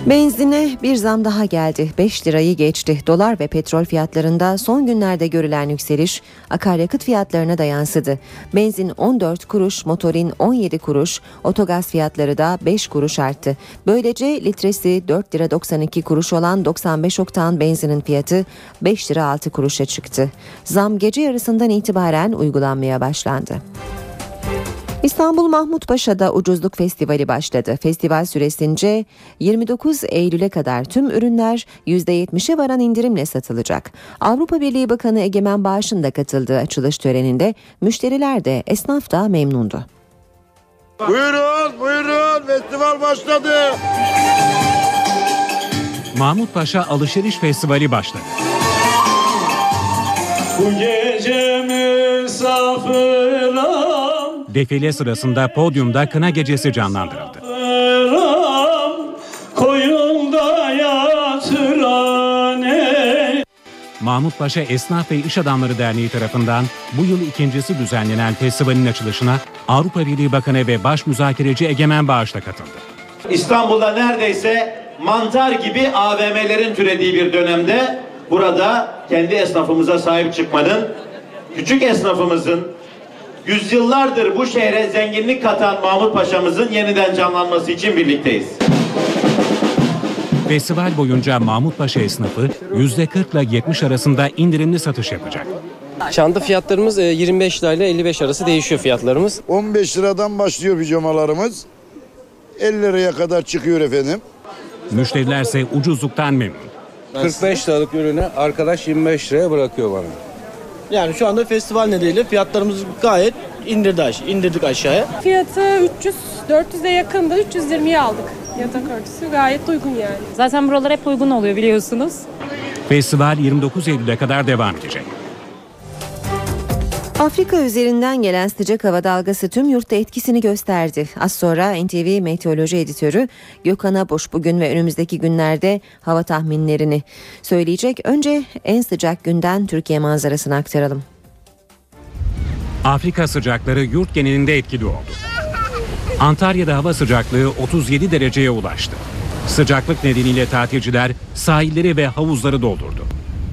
Benzine bir zam daha geldi. 5 lirayı geçti. Dolar ve petrol fiyatlarında son günlerde görülen yükseliş akaryakıt fiyatlarına da yansıdı. Benzin 14 kuruş, motorin 17 kuruş, otogaz fiyatları da 5 kuruş arttı. Böylece litresi 4 lira 92 kuruş olan 95 oktan benzinin fiyatı 5 lira 6 kuruşa çıktı. Zam gece yarısından itibaren uygulanmaya başlandı. İstanbul Mahmut Paşa'da ucuzluk festivali başladı. Festival süresince 29 Eylül'e kadar tüm ürünler %70'e varan indirimle satılacak. Avrupa Birliği Bakanı Egemen Bağış'ın da katıldığı açılış töreninde müşteriler de esnaf da memnundu. Buyurun buyurun festival başladı. Mahmut Paşa Alışveriş Festivali başladı. Bu gece misafir defile sırasında podyumda kına gecesi canlandırıldı. Mahmut Paşa Esnaf ve İş Adamları Derneği tarafından bu yıl ikincisi düzenlenen festivalin açılışına Avrupa Birliği Bakanı ve Baş Müzakereci Egemen Bağış'la katıldı. İstanbul'da neredeyse mantar gibi AVM'lerin türediği bir dönemde burada kendi esnafımıza sahip çıkmanın, küçük esnafımızın, yüzyıllardır bu şehre zenginlik katan Mahmut Paşa'mızın yeniden canlanması için birlikteyiz. Festival boyunca Mahmut Paşa esnafı %40 ile 70 arasında indirimli satış yapacak. Çanta fiyatlarımız 25 lira ile 55 arası değişiyor fiyatlarımız. 15 liradan başlıyor pijamalarımız. 50 liraya kadar çıkıyor efendim. Müşterilerse ucuzluktan memnun. 45 liralık ürünü arkadaş 25 liraya bırakıyor bana. Yani şu anda festival nedeniyle fiyatlarımız gayet indirdi aş indirdik aşağıya. Fiyatı 300 400'e yakındı. 320'ye aldık. Yatak örtüsü gayet uygun yani. Zaten buralar hep uygun oluyor biliyorsunuz. Festival 29 Eylül'e kadar devam edecek. Afrika üzerinden gelen sıcak hava dalgası tüm yurtta etkisini gösterdi. Az sonra NTV Meteoroloji Editörü Gökhan Aboş bugün ve önümüzdeki günlerde hava tahminlerini söyleyecek. Önce en sıcak günden Türkiye manzarasını aktaralım. Afrika sıcakları yurt genelinde etkili oldu. Antalya'da hava sıcaklığı 37 dereceye ulaştı. Sıcaklık nedeniyle tatilciler sahilleri ve havuzları doldurdu.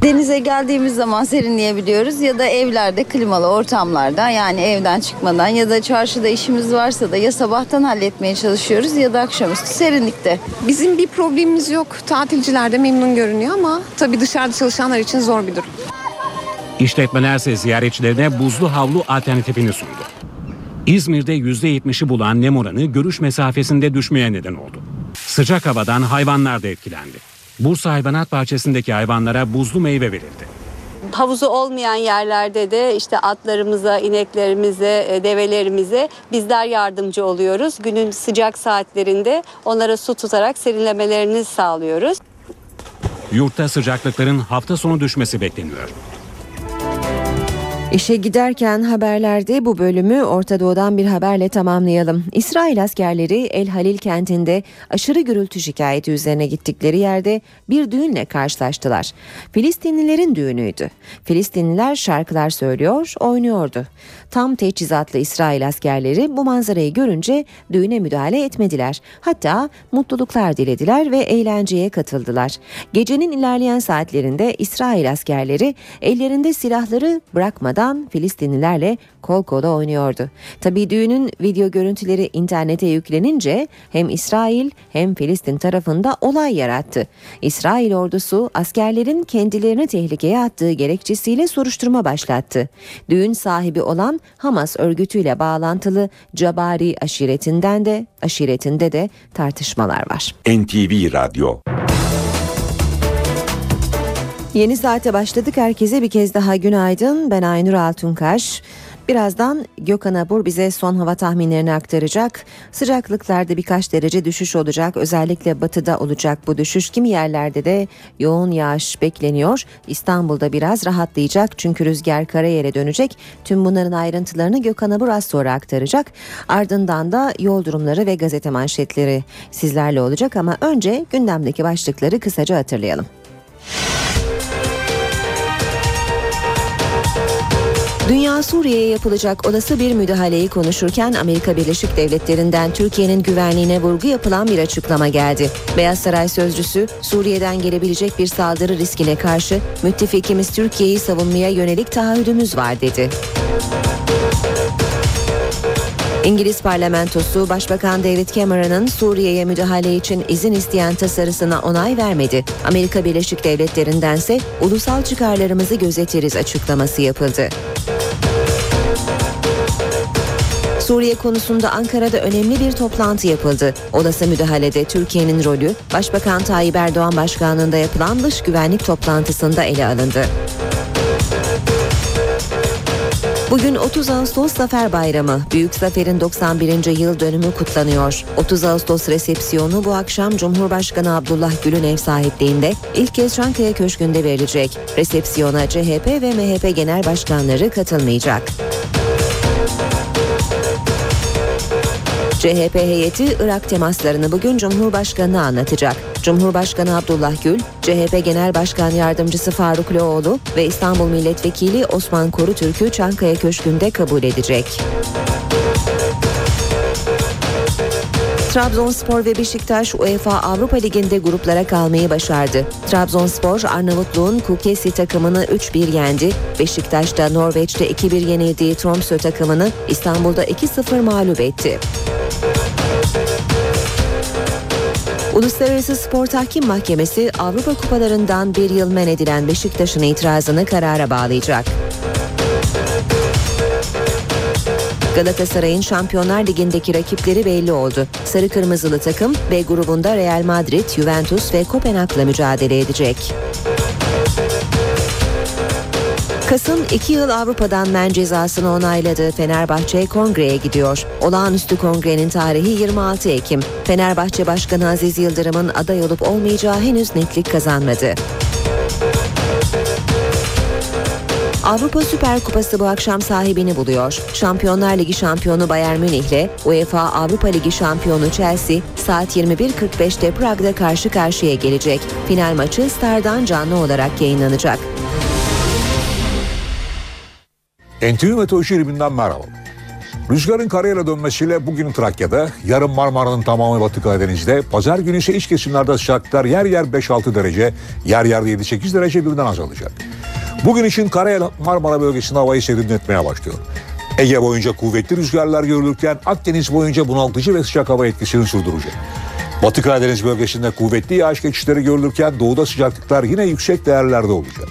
Denize geldiğimiz zaman serinleyebiliyoruz ya da evlerde klimalı ortamlarda yani evden çıkmadan ya da çarşıda işimiz varsa da ya sabahtan halletmeye çalışıyoruz ya da akşamüstü serinlikte. Bizim bir problemimiz yok. Tatilciler de memnun görünüyor ama tabii dışarıda çalışanlar için zor bir durum. İşletmelerse ziyaretçilerine buzlu havlu alternatifini sundu. İzmir'de %70'i bulan nem oranı görüş mesafesinde düşmeye neden oldu. Sıcak havadan hayvanlar da etkilendi. Bursa Hayvanat Bahçesi'ndeki hayvanlara buzlu meyve verildi. Havuzu olmayan yerlerde de işte atlarımıza, ineklerimize, e, develerimize bizler yardımcı oluyoruz. Günün sıcak saatlerinde onlara su tutarak serinlemelerini sağlıyoruz. Yurtta sıcaklıkların hafta sonu düşmesi bekleniyor. İşe giderken haberlerde bu bölümü Orta Doğu'dan bir haberle tamamlayalım. İsrail askerleri El Halil kentinde aşırı gürültü şikayeti üzerine gittikleri yerde bir düğünle karşılaştılar. Filistinlilerin düğünüydü. Filistinliler şarkılar söylüyor, oynuyordu. Tam teçhizatlı İsrail askerleri bu manzarayı görünce düğüne müdahale etmediler. Hatta mutluluklar dilediler ve eğlenceye katıldılar. Gecenin ilerleyen saatlerinde İsrail askerleri ellerinde silahları bırakmadan Filistinlilerle kol kola oynuyordu. Tabii düğünün video görüntüleri internete yüklenince hem İsrail hem Filistin tarafında olay yarattı. İsrail ordusu askerlerin kendilerini tehlikeye attığı gerekçesiyle soruşturma başlattı. Düğün sahibi olan Hamas örgütüyle bağlantılı Cabari aşiretinden de aşiretinde de tartışmalar var. NTV Radyo Yeni saate başladık. Herkese bir kez daha günaydın. Ben Aynur Altunkaş. Birazdan Gökhan Abur bize son hava tahminlerini aktaracak. Sıcaklıklarda birkaç derece düşüş olacak. Özellikle batıda olacak bu düşüş. Kimi yerlerde de yoğun yağış bekleniyor. İstanbul'da biraz rahatlayacak çünkü rüzgar karayere dönecek. Tüm bunların ayrıntılarını Gökhan Abur az sonra aktaracak. Ardından da yol durumları ve gazete manşetleri sizlerle olacak ama önce gündemdeki başlıkları kısaca hatırlayalım. Dünya Suriye'ye yapılacak olası bir müdahaleyi konuşurken Amerika Birleşik Devletleri'nden Türkiye'nin güvenliğine vurgu yapılan bir açıklama geldi. Beyaz Saray sözcüsü Suriye'den gelebilecek bir saldırı riskine karşı müttefikimiz Türkiye'yi savunmaya yönelik taahhüdümüz var dedi. İngiliz parlamentosu Başbakan David Cameron'ın Suriye'ye müdahale için izin isteyen tasarısına onay vermedi. Amerika Birleşik Devletleri'ndense ulusal çıkarlarımızı gözetiriz açıklaması yapıldı. Suriye konusunda Ankara'da önemli bir toplantı yapıldı. Olası müdahalede Türkiye'nin rolü Başbakan Tayyip Erdoğan başkanlığında yapılan dış güvenlik toplantısında ele alındı. Bugün 30 Ağustos Zafer Bayramı. Büyük Zafer'in 91. yıl dönümü kutlanıyor. 30 Ağustos resepsiyonu bu akşam Cumhurbaşkanı Abdullah Gül'ün ev sahipliğinde ilk kez Çankaya Köşkü'nde verilecek. Resepsiyona CHP ve MHP genel başkanları katılmayacak. CHP heyeti Irak temaslarını bugün Cumhurbaşkanı'na anlatacak. Cumhurbaşkanı Abdullah Gül, CHP Genel Başkan Yardımcısı Faruk Loğlu ve İstanbul Milletvekili Osman Korutürk'ü Çankaya Köşkü'nde kabul edecek. Trabzonspor ve Beşiktaş UEFA Avrupa Ligi'nde gruplara kalmayı başardı. Trabzonspor Arnavutluğun Kukesi takımını 3-1 yendi. Beşiktaş da Norveç'te 2-1 yenildiği Tromsø takımını İstanbul'da 2-0 mağlup etti. Uluslararası Spor Tahkim Mahkemesi Avrupa Kupalarından bir yıl men edilen Beşiktaş'ın itirazını karara bağlayacak. Galatasaray'ın Şampiyonlar Ligi'ndeki rakipleri belli oldu. Sarı Kırmızılı takım B grubunda Real Madrid, Juventus ve Kopenhag'la mücadele edecek. Kasım 2 yıl Avrupa'dan men cezasını onayladığı Fenerbahçe kongreye gidiyor. Olağanüstü kongrenin tarihi 26 Ekim. Fenerbahçe Başkanı Aziz Yıldırım'ın aday olup olmayacağı henüz netlik kazanmadı. Avrupa Süper Kupası bu akşam sahibini buluyor. Şampiyonlar Ligi şampiyonu Bayern Münih ile UEFA Avrupa Ligi şampiyonu Chelsea saat 21.45'te Prag'da karşı karşıya gelecek. Final maçı Star'dan canlı olarak yayınlanacak. NTV Meteoroloji Elim'inden merhaba. Rüzgarın karayla dönmesiyle bugün Trakya'da, yarın Marmara'nın tamamı Batı Karadeniz'de, pazar günü ise iç kesimlerde sıcaklıklar yer yer 5-6 derece, yer yer 7-8 derece birden azalacak. Bugün için Karayel Marmara bölgesinde havayı serinletmeye başlıyor. Ege boyunca kuvvetli rüzgarlar görülürken Akdeniz boyunca bunaltıcı ve sıcak hava etkisini sürdürecek. Batı Karadeniz bölgesinde kuvvetli yağış geçişleri görülürken doğuda sıcaklıklar yine yüksek değerlerde olacak.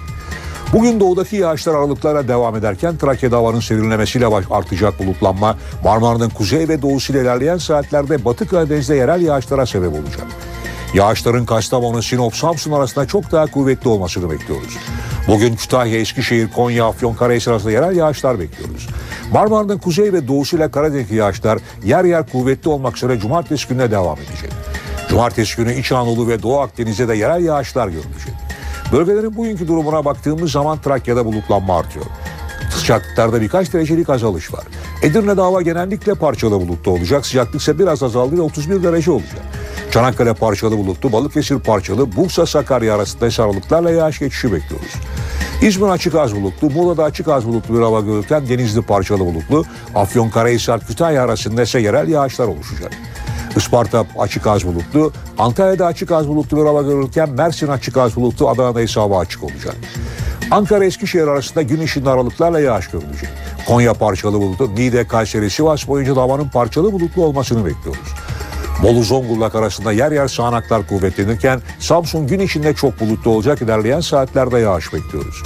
Bugün doğudaki yağışlar aralıklarla devam ederken Trakya'da havanın serinlemesiyle artacak bulutlanma Marmara'nın kuzey ve doğusuyla ilerleyen saatlerde Batı Karadeniz'de yerel yağışlara sebep olacak. Yağışların Kastamonu, Sinop, Samsun arasında çok daha kuvvetli olmasını bekliyoruz. Bugün Kütahya, Eskişehir, Konya, Afyonkarahisar arasında yerel yağışlar bekliyoruz. Marmara'nın kuzey ve doğusuyla Karadeniz'deki yağışlar yer yer kuvvetli olmak üzere cumartesi gününe devam edecek. Cumartesi günü İç Anadolu ve Doğu Akdeniz'de de yerel yağışlar görülecek. Bölgelerin bugünkü durumuna baktığımız zaman Trakya'da bulutlanma artıyor. Sıcaklıklarda birkaç derecelik azalış var. Edirne'de hava genellikle parçalı bulutlu olacak. Sıcaklık ise biraz azaldı ve 31 derece olacak. Çanakkale parçalı bulutlu, Balıkesir parçalı, Bursa Sakarya arasında ise aralıklarla yağış geçişi bekliyoruz. İzmir açık az bulutlu, Muğla'da açık az bulutlu bir hava görürken Denizli parçalı bulutlu, Afyonkarahisar Kütahya arasında ise yerel yağışlar oluşacak. Isparta açık az bulutlu, Antalya'da açık az bulutlu bir hava görürken Mersin açık az bulutlu, Adana'da ise hava açık olacak. Ankara Eskişehir arasında gün ışığında aralıklarla yağış görülecek. Konya parçalı bulutlu, Niğde, Kayseri, Sivas boyunca da havanın parçalı bulutlu olmasını bekliyoruz. Bolu Zonguldak arasında yer yer sağanaklar kuvvetlenirken Samsun gün içinde çok bulutlu olacak ilerleyen saatlerde yağış bekliyoruz.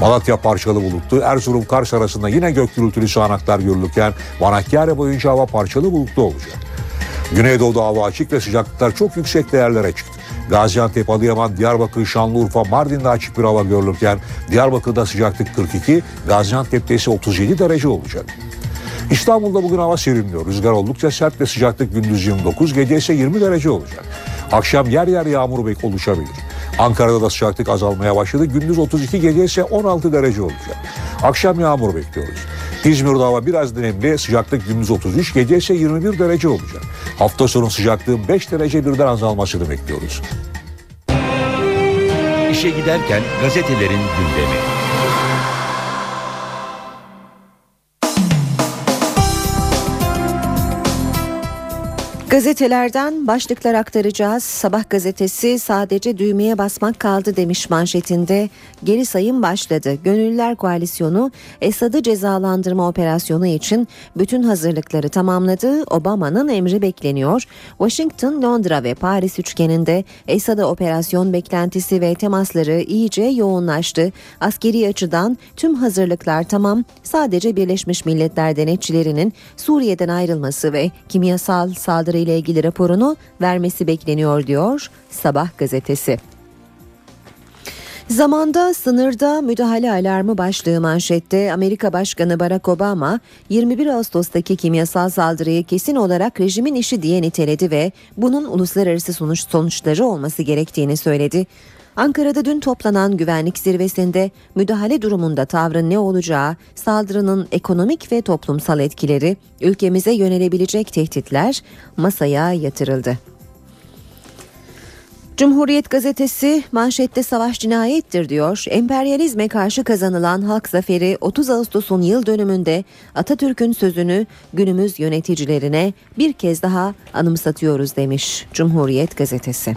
Malatya parçalı bulutlu, Erzurum Kars arasında yine gök gürültülü sağanaklar görülürken Manakkare boyunca hava parçalı bulutlu olacak. Güneydoğu'da hava açık ve sıcaklıklar çok yüksek değerlere çıktı. Gaziantep, Adıyaman, Diyarbakır, Şanlıurfa, Mardin'de açık bir hava görülürken Diyarbakır'da sıcaklık 42, Gaziantep'te ise 37 derece olacak. İstanbul'da bugün hava serinliyor. Rüzgar oldukça sert ve sıcaklık gündüz 29, gece ise 20 derece olacak. Akşam yer yer yağmur bek oluşabilir. Ankara'da da sıcaklık azalmaya başladı. Gündüz 32, gece ise 16 derece olacak. Akşam yağmur bekliyoruz. İzmir'de hava biraz nemli, sıcaklık gündüz 33, gece ise 21 derece olacak. Hafta sonu sıcaklığın 5 derece birden azalmasını bekliyoruz. İşe giderken gazetelerin gündemi. Gazetelerden başlıklar aktaracağız. Sabah gazetesi sadece düğmeye basmak kaldı demiş manşetinde. Geri sayım başladı. Gönüllüler Koalisyonu Esad'ı cezalandırma operasyonu için bütün hazırlıkları tamamladı. Obama'nın emri bekleniyor. Washington, Londra ve Paris üçgeninde Esad'a operasyon beklentisi ve temasları iyice yoğunlaştı. Askeri açıdan tüm hazırlıklar tamam. Sadece Birleşmiş Milletler denetçilerinin Suriye'den ayrılması ve kimyasal saldırı ile ilgili raporunu vermesi bekleniyor diyor Sabah gazetesi. Zamanda sınırda müdahale alarmı başlığı manşette Amerika Başkanı Barack Obama 21 Ağustos'taki kimyasal saldırıyı kesin olarak rejimin işi diye niteledi ve bunun uluslararası sonuç sonuçları olması gerektiğini söyledi. Ankara'da dün toplanan güvenlik zirvesinde müdahale durumunda tavrın ne olacağı, saldırının ekonomik ve toplumsal etkileri, ülkemize yönelebilecek tehditler masaya yatırıldı. Cumhuriyet gazetesi manşette savaş cinayettir diyor. Emperyalizme karşı kazanılan halk zaferi 30 Ağustos'un yıl dönümünde Atatürk'ün sözünü günümüz yöneticilerine bir kez daha anımsatıyoruz demiş Cumhuriyet gazetesi.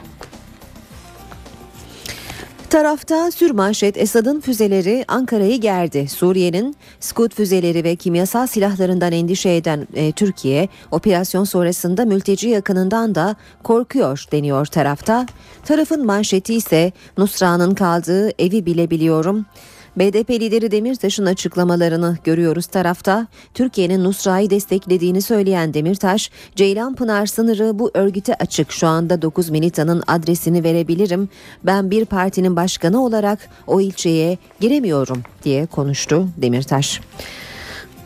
Tarafta sürmanşet Esad'ın füzeleri Ankara'yı gerdi. Suriye'nin Scud füzeleri ve kimyasal silahlarından endişe eden e, Türkiye, operasyon sonrasında mülteci yakınından da korkuyor deniyor tarafta. Tarafın manşeti ise Nusra'nın kaldığı evi bile biliyorum. BDP lideri Demirtaş'ın açıklamalarını görüyoruz tarafta. Türkiye'nin Nusra'yı desteklediğini söyleyen Demirtaş, Ceylanpınar sınırı bu örgüte açık. Şu anda 9 militanın adresini verebilirim. Ben bir partinin başkanı olarak o ilçeye giremiyorum diye konuştu Demirtaş.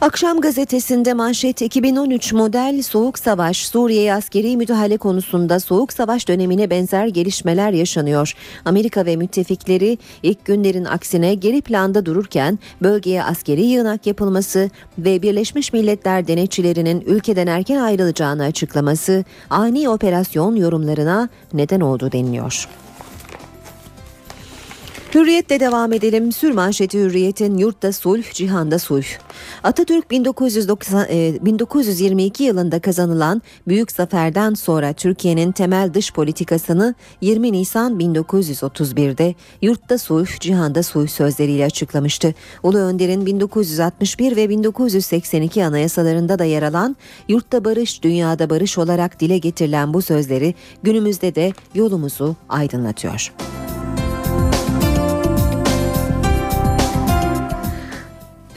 Akşam gazetesinde manşet 2013 model Soğuk Savaş Suriye'ye askeri müdahale konusunda Soğuk Savaş dönemine benzer gelişmeler yaşanıyor. Amerika ve müttefikleri ilk günlerin aksine geri planda dururken bölgeye askeri yığınak yapılması ve Birleşmiş Milletler denetçilerinin ülkeden erken ayrılacağını açıklaması ani operasyon yorumlarına neden oldu deniliyor. Hürriyetle devam edelim. Sür manşeti Hürriyet'in yurtta sulh, cihanda sulh. Atatürk 1990, e, 1922 yılında kazanılan büyük zaferden sonra Türkiye'nin temel dış politikasını 20 Nisan 1931'de yurtta sulh, cihanda sulh sözleriyle açıklamıştı. Ulu Önder'in 1961 ve 1982 anayasalarında da yer alan yurtta barış, dünyada barış olarak dile getirilen bu sözleri günümüzde de yolumuzu aydınlatıyor.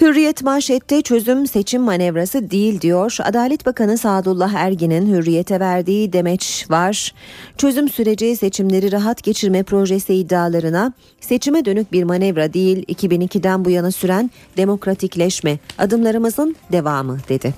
Hürriyet manşette çözüm seçim manevrası değil diyor. Adalet Bakanı Sadullah Ergin'in hürriyete verdiği demeç var. Çözüm süreci seçimleri rahat geçirme projesi iddialarına seçime dönük bir manevra değil 2002'den bu yana süren demokratikleşme adımlarımızın devamı dedi.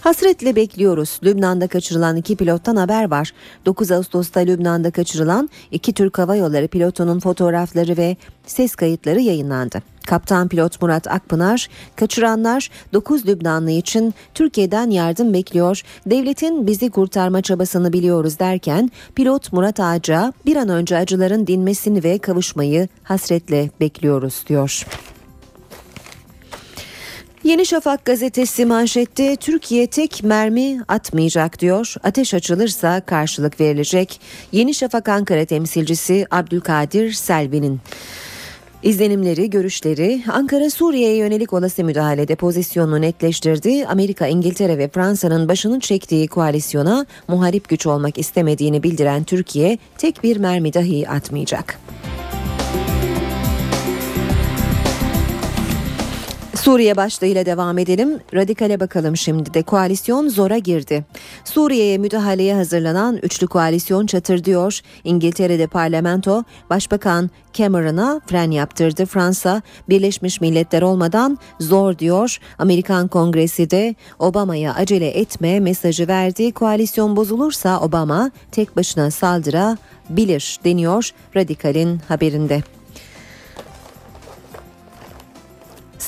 Hasretle bekliyoruz. Lübnan'da kaçırılan iki pilottan haber var. 9 Ağustos'ta Lübnan'da kaçırılan iki Türk Hava Yolları pilotunun fotoğrafları ve ses kayıtları yayınlandı. Kaptan pilot Murat Akpınar, kaçıranlar 9 Lübnanlı için Türkiye'den yardım bekliyor, devletin bizi kurtarma çabasını biliyoruz derken pilot Murat Ağaca bir an önce acıların dinmesini ve kavuşmayı hasretle bekliyoruz diyor. Yeni Şafak gazetesi manşette Türkiye tek mermi atmayacak diyor. Ateş açılırsa karşılık verilecek. Yeni Şafak Ankara temsilcisi Abdülkadir Selvi'nin İzlenimleri, görüşleri Ankara Suriye'ye yönelik olası müdahalede pozisyonunu netleştirdi. Amerika, İngiltere ve Fransa'nın başını çektiği koalisyona muharip güç olmak istemediğini bildiren Türkiye tek bir mermi dahi atmayacak. Suriye başlığıyla devam edelim. Radikale bakalım şimdi de koalisyon zora girdi. Suriye'ye müdahaleye hazırlanan üçlü koalisyon çatır diyor. İngiltere'de parlamento Başbakan Cameron'a fren yaptırdı. Fransa Birleşmiş Milletler olmadan zor diyor. Amerikan Kongresi de Obama'ya acele etme mesajı verdi. Koalisyon bozulursa Obama tek başına saldırabilir deniyor Radikal'in haberinde.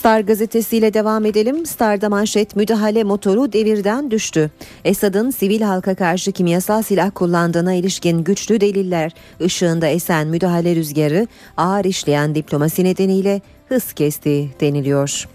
Star gazetesiyle devam edelim. Star'da manşet müdahale motoru devirden düştü. Esad'ın sivil halka karşı kimyasal silah kullandığına ilişkin güçlü deliller ışığında esen müdahale rüzgarı ağır işleyen diplomasi nedeniyle hız kesti deniliyor.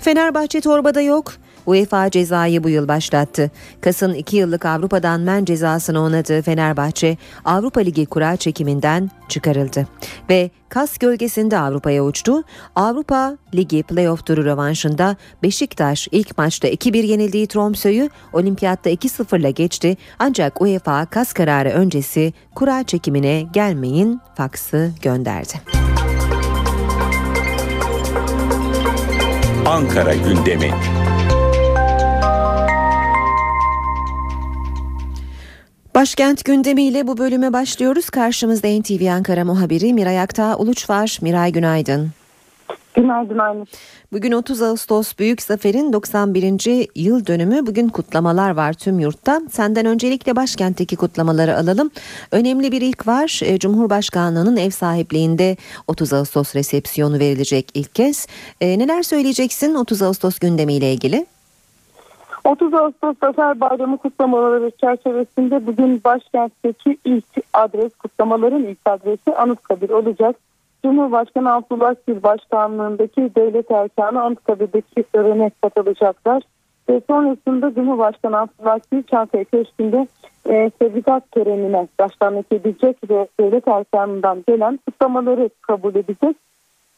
Fenerbahçe torbada yok. UEFA cezayı bu yıl başlattı. Kas'ın 2 yıllık Avrupa'dan men cezasını onadığı Fenerbahçe Avrupa Ligi kura çekiminden çıkarıldı. Ve Kas gölgesinde Avrupa'ya uçtu. Avrupa Ligi playoff turu rövanşında Beşiktaş ilk maçta 2-1 yenildiği Tromsø'yü olimpiyatta 2-0'la geçti. Ancak UEFA Kas kararı öncesi kura çekimine gelmeyin faksı gönderdi. Ankara gündemi. Başkent gündemiyle bu bölüme başlıyoruz. Karşımızda NTV Ankara muhabiri Miray Aktağ Uluç var. Miray günaydın. Günaydın Aynur. Bugün 30 Ağustos Büyük Zafer'in 91. yıl dönümü. Bugün kutlamalar var tüm yurtta. Senden öncelikle başkentteki kutlamaları alalım. Önemli bir ilk var. E, Cumhurbaşkanlığının ev sahipliğinde 30 Ağustos resepsiyonu verilecek ilk kez. E, neler söyleyeceksin 30 Ağustos gündemiyle ilgili? 30 Ağustos Zafer Bayramı kutlamaları çerçevesinde bugün başkentteki ilk adres kutlamaların ilk adresi Anıtkabir olacak. Cumhurbaşkanı Abdullah Gül başkanlığındaki devlet erkanı Anıtkabir'deki törene katılacaklar. Ve sonrasında Cumhurbaşkanı Abdullah Gül Çankaya Köşkü'nde e, tebrikat törenine başkanlık edecek ve devlet erkanından gelen kutlamaları kabul edecek.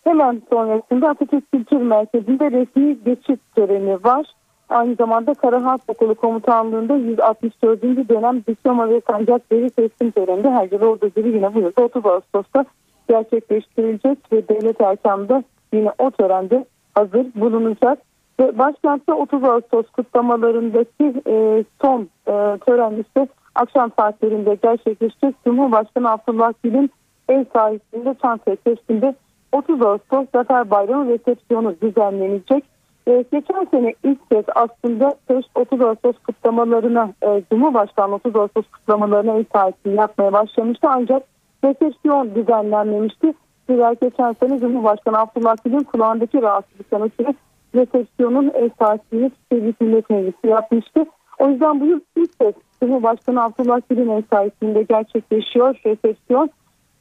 Hemen sonrasında Atatürk Kültür Merkezi'nde resmi geçit töreni var. Aynı zamanda Kara Harp Okulu Komutanlığı'nda 164. dönem diploma ve sancakları teslim töreninde her yıl olduğu gibi yine bu yıl 30 Ağustos'ta gerçekleştirilecek ve devlet erkanında yine o törende hazır bulunacak. Ve başkentte 30 Ağustos kutlamalarındaki e, son e, tören ise akşam saatlerinde gerçekleşecek. Cumhurbaşkanı Abdullah Gül'ün ev sahipliğinde Çankaya Köşkü'nde 30 Ağustos Zafer Bayramı resepsiyonu düzenlenecek. E, geçen sene ilk kez aslında 30 Ağustos kutlamalarına e, Cumhurbaşkanı 30 Ağustos kutlamalarına ev sahipliği yapmaya başlamıştı. Ancak resepsiyon düzenlenmemişti. Zira geçen sene Cumhurbaşkanı Abdullah Gül'ün kulağındaki rahatsızlıktan ötürü resepsiyonun ev sahipliğini Sevgili Millet Meclisi yapmıştı. O yüzden bu yıl ilk kez Cumhurbaşkanı Abdullah Gül'ün ev sahipliğinde gerçekleşiyor resepsiyon.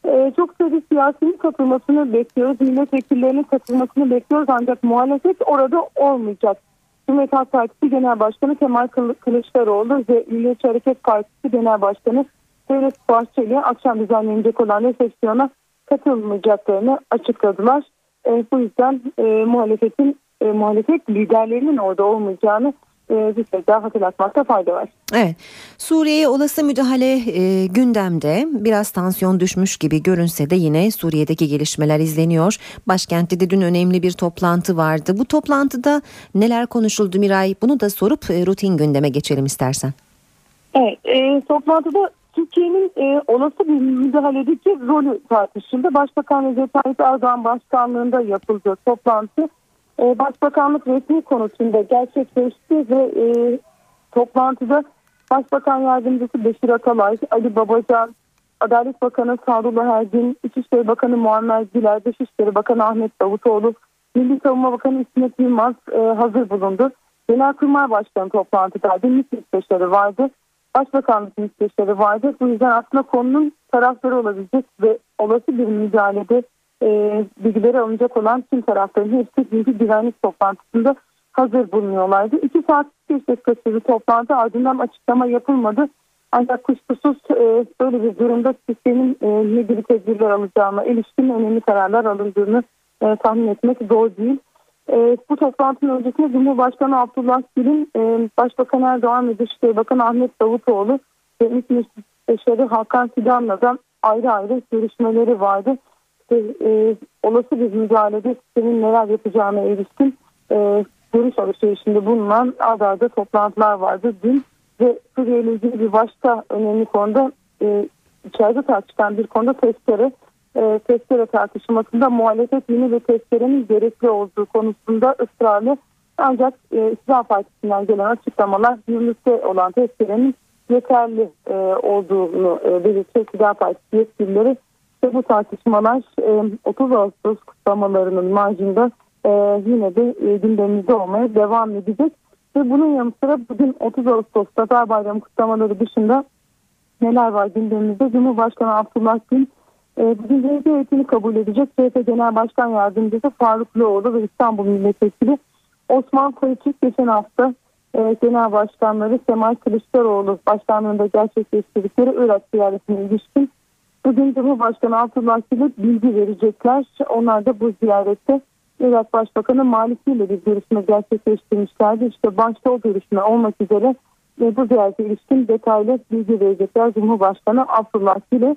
Ee, çok sayıda siyasinin katılmasını bekliyoruz. Milletvekillerinin katılmasını bekliyoruz ancak muhalefet orada olmayacak. Cumhuriyet Halk Partisi Genel Başkanı Kemal Kılıçdaroğlu ve Milliyetçi Hareket Partisi Genel Başkanı Devlet Bahçeli akşam düzenlenecek olan resepsiyona katılmayacaklarını açıkladılar. E, bu yüzden e, muhalefetin e, muhalefet liderlerinin orada olmayacağını e, bir kez daha hatırlatmakta fayda var. Evet. Suriye'ye olası müdahale e, gündemde biraz tansiyon düşmüş gibi görünse de yine Suriye'deki gelişmeler izleniyor. Başkentte de dün önemli bir toplantı vardı. Bu toplantıda neler konuşuldu Miray? Bunu da sorup e, rutin gündeme geçelim istersen. Evet, e, toplantıda Türkiye'nin e, olası bir müdahaledeki rolü tartışıldı. Başbakan Recep Tayyip Erdoğan başkanlığında yapıldı toplantı. E, Başbakanlık resmi konusunda gerçekleşti ve e, toplantıda Başbakan Yardımcısı Beşir Atalay, Ali Babacan, Adalet Bakanı Sadullah Ergin, İçişleri Bakanı Muammer Güler, Dışişleri Bakanı Ahmet Davutoğlu, Milli Savunma Bakanı İsmet Yılmaz e, hazır bulundu. Genelkurmay Başkanı toplantıdaydı. MİT müsteşarı vardı. Başbakanlık müsteşarı vardı. Bu yüzden aslında konunun tarafları olabilecek ve olası bir müdahalede e, bilgileri alınacak olan tüm tarafların hepsi bilgi güvenlik toplantısında hazır bulunuyorlardı. İki saat bir dakika sürdü toplantı ardından açıklama yapılmadı. Ancak kuşkusuz e, böyle bir durumda sistemin e, ne gibi tedbirler alacağına ilişkin önemli kararlar alındığını e, tahmin etmek zor değil. E, bu toplantının öncesinde Cumhurbaşkanı Abdullah Gül'ün e, Başbakan Erdoğan ve Dışişleri Bakanı Ahmet Davutoğlu ve MİT Müsteşarı Hakan Fidan'la da ayrı ayrı görüşmeleri vardı işte, e, olası bir müdahalede sistemin neler yapacağına ilişkin e, görüş alışverişinde bulunan arda toplantılar vardı dün. Ve Suriye ile ilgili bir başka önemli konuda e, içeride tartışılan bir konuda testere e, testere tartışmasında muhalefet yeni ve testerenin gerekli olduğu konusunda ısrarlı. Ancak e, İslam Partisi'nden gelen açıklamalar yürürlükte olan testerenin yeterli e, olduğunu e, belirtiyor. İktidar Partisi yetkilileri ve bu tartışmalar 30 e, Ağustos kutlamalarının marjında e, yine de e, gündemimizde olmaya devam edecek. Ve bunun yanı sıra bugün 30 Ağustos Zafer Bayramı kutlamaları dışında neler var gündemimizde? Cumhurbaşkanı Abdullah Gül bugün CHP heyetini kabul edecek. CHP Genel Başkan Yardımcısı Faruk Loğlu ve İstanbul Milletvekili Osman Koyçuk geçen hafta Genel Başkanları Kemal Kılıçdaroğlu başkanlığında gerçekleştirdikleri Irak ziyaretine ilişkin Bugün Cumhurbaşkanı Abdullah Gül'e bilgi verecekler. Onlar da bu ziyarette Irak Başbakanı Maliki ile bir görüşme gerçekleştirmişlerdi. İşte başta o görüşme olmak üzere ve bu ziyarete ilişkin detaylı bilgi verecekler Cumhurbaşkanı Abdullah Gül'e.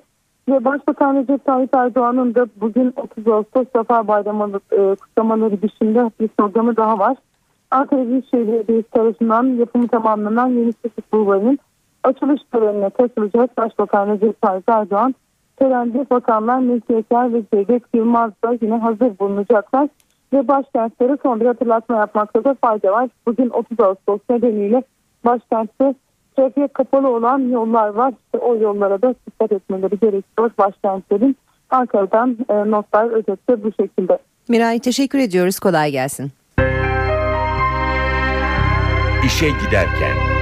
Ve Başbakan Recep Tayyip Erdoğan'ın da bugün 30 Ağustos Zafer Bayramı e, kutlamaları dışında bir programı daha var. Ankara Büyükşehir Belediyesi tarafından yapımı tamamlanan yeni Sıfır Bulvarı'nın açılış törenine katılacak Başbakan Recep Tayyip Erdoğan Törende bakanlar Mülki Eker ve Cevdet Yılmaz da yine hazır bulunacaklar. ve başkentlere son bir hatırlatma yapmakta da fayda var. Bugün 30 Ağustos nedeniyle başkentte trafiğe kapalı olan yollar var. İşte o yollara da dikkat etmeleri gerekiyor başkentlerin. Ankara'dan e, notlar özetle bu şekilde. Miray teşekkür ediyoruz. Kolay gelsin. İşe giderken.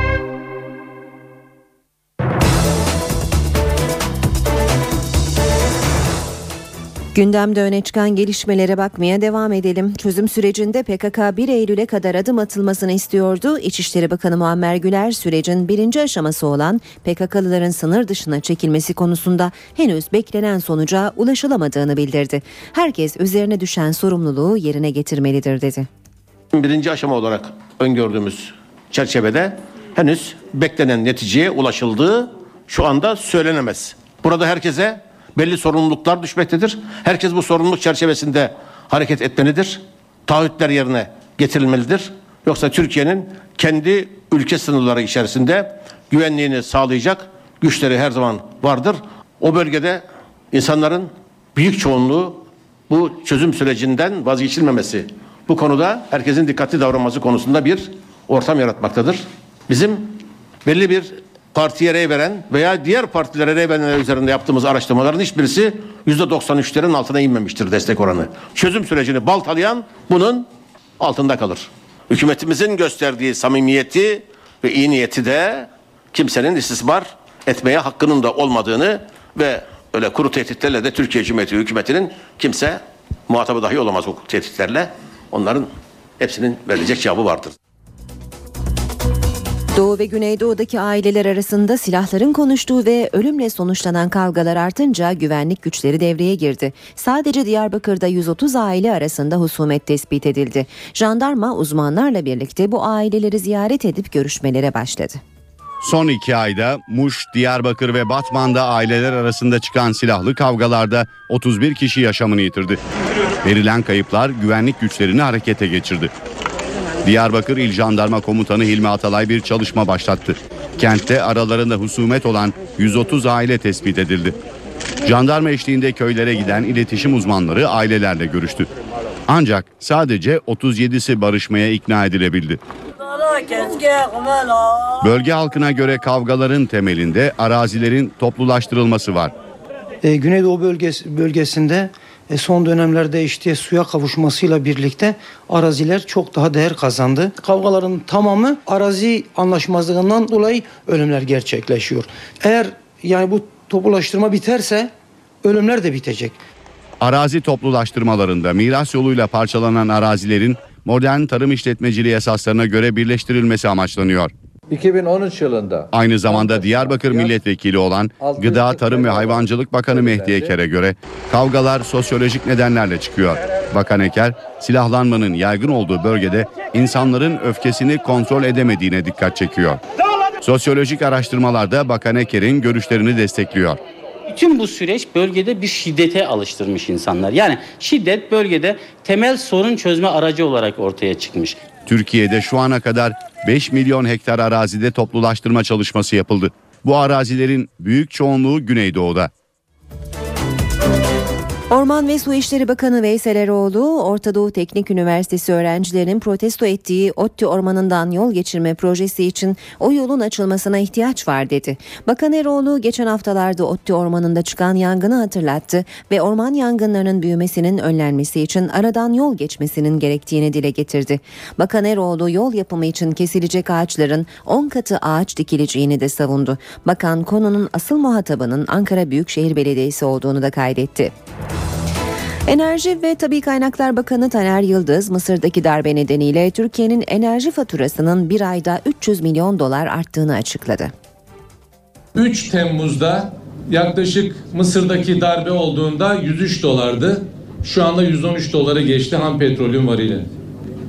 Gündemde öne çıkan gelişmelere bakmaya devam edelim. Çözüm sürecinde PKK 1 Eylül'e kadar adım atılmasını istiyordu. İçişleri Bakanı Muammer Güler sürecin birinci aşaması olan PKK'lıların sınır dışına çekilmesi konusunda henüz beklenen sonuca ulaşılamadığını bildirdi. Herkes üzerine düşen sorumluluğu yerine getirmelidir dedi. Birinci aşama olarak öngördüğümüz çerçevede henüz beklenen neticeye ulaşıldığı şu anda söylenemez. Burada herkese belli sorumluluklar düşmektedir. Herkes bu sorumluluk çerçevesinde hareket etmelidir. Taahhütler yerine getirilmelidir. Yoksa Türkiye'nin kendi ülke sınırları içerisinde güvenliğini sağlayacak güçleri her zaman vardır. O bölgede insanların büyük çoğunluğu bu çözüm sürecinden vazgeçilmemesi bu konuda herkesin dikkatli davranması konusunda bir ortam yaratmaktadır. Bizim belli bir partiye rey veren veya diğer partilere rey verenler üzerinde yaptığımız araştırmaların hiçbirisi %93'lerin altına inmemiştir destek oranı. Çözüm sürecini baltalayan bunun altında kalır. Hükümetimizin gösterdiği samimiyeti ve iyi niyeti de kimsenin istismar etmeye hakkının da olmadığını ve öyle kuru tehditlerle de Türkiye Cumhuriyeti hükümetinin kimse muhatabı dahi olamaz o tehditlerle. Onların hepsinin verilecek cevabı vardır. Doğu ve Güneydoğu'daki aileler arasında silahların konuştuğu ve ölümle sonuçlanan kavgalar artınca güvenlik güçleri devreye girdi. Sadece Diyarbakır'da 130 aile arasında husumet tespit edildi. Jandarma uzmanlarla birlikte bu aileleri ziyaret edip görüşmelere başladı. Son iki ayda Muş, Diyarbakır ve Batman'da aileler arasında çıkan silahlı kavgalarda 31 kişi yaşamını yitirdi. Verilen kayıplar güvenlik güçlerini harekete geçirdi. Diyarbakır İl Jandarma Komutanı Hilmi Atalay bir çalışma başlattı. Kentte aralarında husumet olan 130 aile tespit edildi. Jandarma eşliğinde köylere giden iletişim uzmanları ailelerle görüştü. Ancak sadece 37'si barışmaya ikna edilebildi. Bölge halkına göre kavgaların temelinde arazilerin toplulaştırılması var. E, Güneydoğu bölgesi, bölgesinde e, son dönemlerde işte suya kavuşmasıyla birlikte araziler çok daha değer kazandı. Kavgaların tamamı arazi anlaşmazlığından dolayı ölümler gerçekleşiyor. Eğer yani bu toplulaştırma biterse ölümler de bitecek. Arazi toplulaştırmalarında miras yoluyla parçalanan arazilerin modern tarım işletmeciliği esaslarına göre birleştirilmesi amaçlanıyor. 2013 yılında Aynı zamanda Diyarbakır milletvekili olan Gıda, Tarım ve Hayvancılık Bakanı Mehdi Eker'e göre kavgalar sosyolojik nedenlerle çıkıyor. Bakan Eker, silahlanmanın yaygın olduğu bölgede insanların öfkesini kontrol edemediğine dikkat çekiyor. Sosyolojik araştırmalarda Bakan Eker'in görüşlerini destekliyor. Bütün bu süreç bölgede bir şiddete alıştırmış insanlar. Yani şiddet bölgede temel sorun çözme aracı olarak ortaya çıkmış. Türkiye'de şu ana kadar 5 milyon hektar arazide toplulaştırma çalışması yapıldı. Bu arazilerin büyük çoğunluğu Güneydoğu'da. Orman ve Su İşleri Bakanı Veysel Eroğlu, Orta Doğu Teknik Üniversitesi öğrencilerinin protesto ettiği ODTÜ Ormanı'ndan yol geçirme projesi için o yolun açılmasına ihtiyaç var dedi. Bakan Eroğlu geçen haftalarda ODTÜ Ormanı'nda çıkan yangını hatırlattı ve orman yangınlarının büyümesinin önlenmesi için aradan yol geçmesinin gerektiğini dile getirdi. Bakan Eroğlu yol yapımı için kesilecek ağaçların 10 katı ağaç dikileceğini de savundu. Bakan konunun asıl muhatabının Ankara Büyükşehir Belediyesi olduğunu da kaydetti. Enerji ve Tabi Kaynaklar Bakanı Taner Yıldız, Mısır'daki darbe nedeniyle Türkiye'nin enerji faturasının bir ayda 300 milyon dolar arttığını açıkladı. 3 Temmuz'da yaklaşık Mısır'daki darbe olduğunda 103 dolardı. Şu anda 113 dolara geçti ham petrolün varili.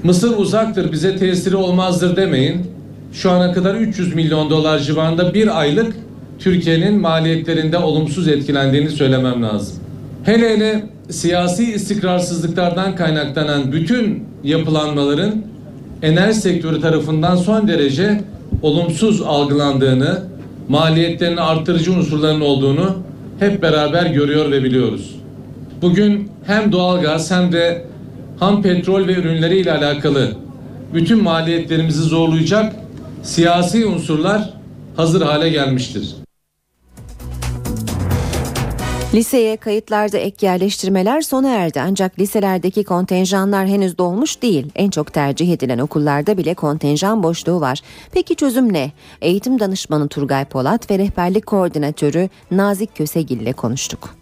Mısır uzaktır bize tesiri olmazdır demeyin. Şu ana kadar 300 milyon dolar civarında bir aylık Türkiye'nin maliyetlerinde olumsuz etkilendiğini söylemem lazım. Hele hele siyasi istikrarsızlıklardan kaynaklanan bütün yapılanmaların enerji sektörü tarafından son derece olumsuz algılandığını, maliyetlerini artırıcı unsurların olduğunu hep beraber görüyor ve biliyoruz. Bugün hem doğalgaz hem de ham petrol ve ürünleri ile alakalı bütün maliyetlerimizi zorlayacak siyasi unsurlar hazır hale gelmiştir. Liseye kayıtlarda ek yerleştirmeler sona erdi ancak liselerdeki kontenjanlar henüz dolmuş değil. En çok tercih edilen okullarda bile kontenjan boşluğu var. Peki çözüm ne? Eğitim danışmanı Turgay Polat ve rehberlik koordinatörü Nazik Kösegil ile konuştuk.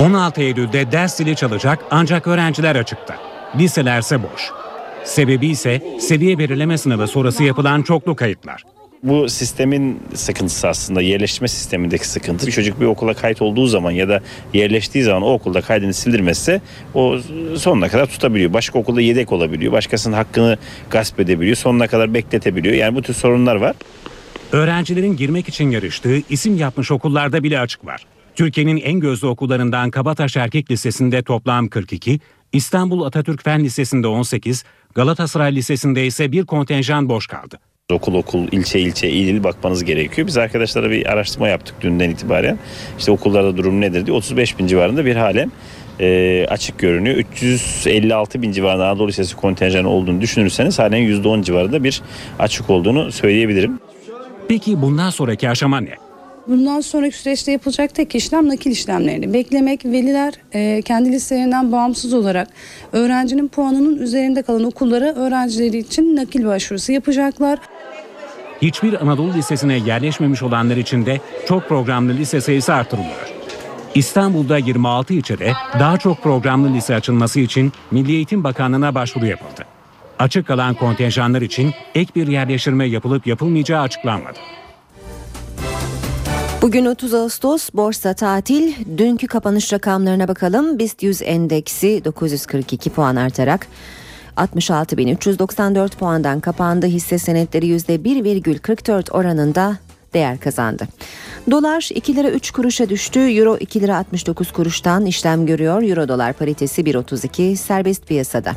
16 Eylül'de ders zili çalacak ancak öğrenciler açıkta. Liselerse boş. Sebebi ise seviye belirleme sınavı sonrası yapılan çoklu kayıtlar. Bu sistemin sıkıntısı aslında yerleştirme sistemindeki sıkıntı. Bir çocuk bir okula kayıt olduğu zaman ya da yerleştiği zaman o okulda kaydını sildirmezse o sonuna kadar tutabiliyor. Başka okulda yedek olabiliyor. Başkasının hakkını gasp edebiliyor. Sonuna kadar bekletebiliyor. Yani bu tür sorunlar var. Öğrencilerin girmek için yarıştığı isim yapmış okullarda bile açık var. Türkiye'nin en gözlü okullarından Kabataş Erkek Lisesi'nde toplam 42, İstanbul Atatürk Fen Lisesi'nde 18, Galatasaray Lisesi'nde ise bir kontenjan boş kaldı. Okul okul, ilçe ilçe, il il bakmanız gerekiyor. Biz arkadaşlara bir araştırma yaptık dünden itibaren. İşte okullarda durum nedir diye 35 bin civarında bir halen e, açık görünüyor. 356 bin civarında Anadolu Lisesi kontenjanı olduğunu düşünürseniz halen %10 civarında bir açık olduğunu söyleyebilirim. Peki bundan sonraki aşama ne? Bundan sonraki süreçte yapılacak tek işlem nakil işlemlerini beklemek. Veliler e, kendi listelerinden bağımsız olarak öğrencinin puanının üzerinde kalan okullara öğrencileri için nakil başvurusu yapacaklar. Hiçbir Anadolu Lisesi'ne yerleşmemiş olanlar için de çok programlı lise sayısı artırılıyor. İstanbul'da 26 ilçede daha çok programlı lise açılması için Milli Eğitim Bakanlığı'na başvuru yapıldı. Açık kalan kontenjanlar için ek bir yerleştirme yapılıp yapılmayacağı açıklanmadı. Bugün 30 Ağustos borsa tatil. Dünkü kapanış rakamlarına bakalım. BIST 100 endeksi 942 puan artarak 66.394 puandan kapandı. Hisse senetleri %1,44 oranında değer kazandı. Dolar 2 lira 3 kuruşa düştü. Euro 2 lira 69 kuruştan işlem görüyor. Euro dolar paritesi 1.32 serbest piyasada.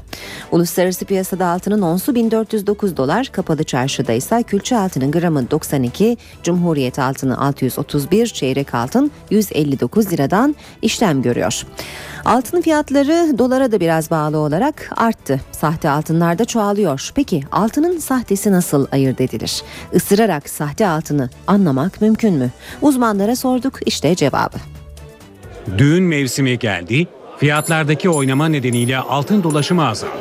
Uluslararası piyasada altının onsu 1409 dolar. Kapalı çarşıda ise külçe altının gramı 92, Cumhuriyet altını 631, çeyrek altın 159 liradan işlem görüyor. Altın fiyatları dolara da biraz bağlı olarak arttı. Sahte altınlar da çoğalıyor. Peki altının sahtesi nasıl ayırt edilir? Isırarak sahte altını anlamak mümkün mü? Uzmanlara sorduk işte cevabı. Düğün mevsimi geldi. Fiyatlardaki oynama nedeniyle altın dolaşımı azaldı.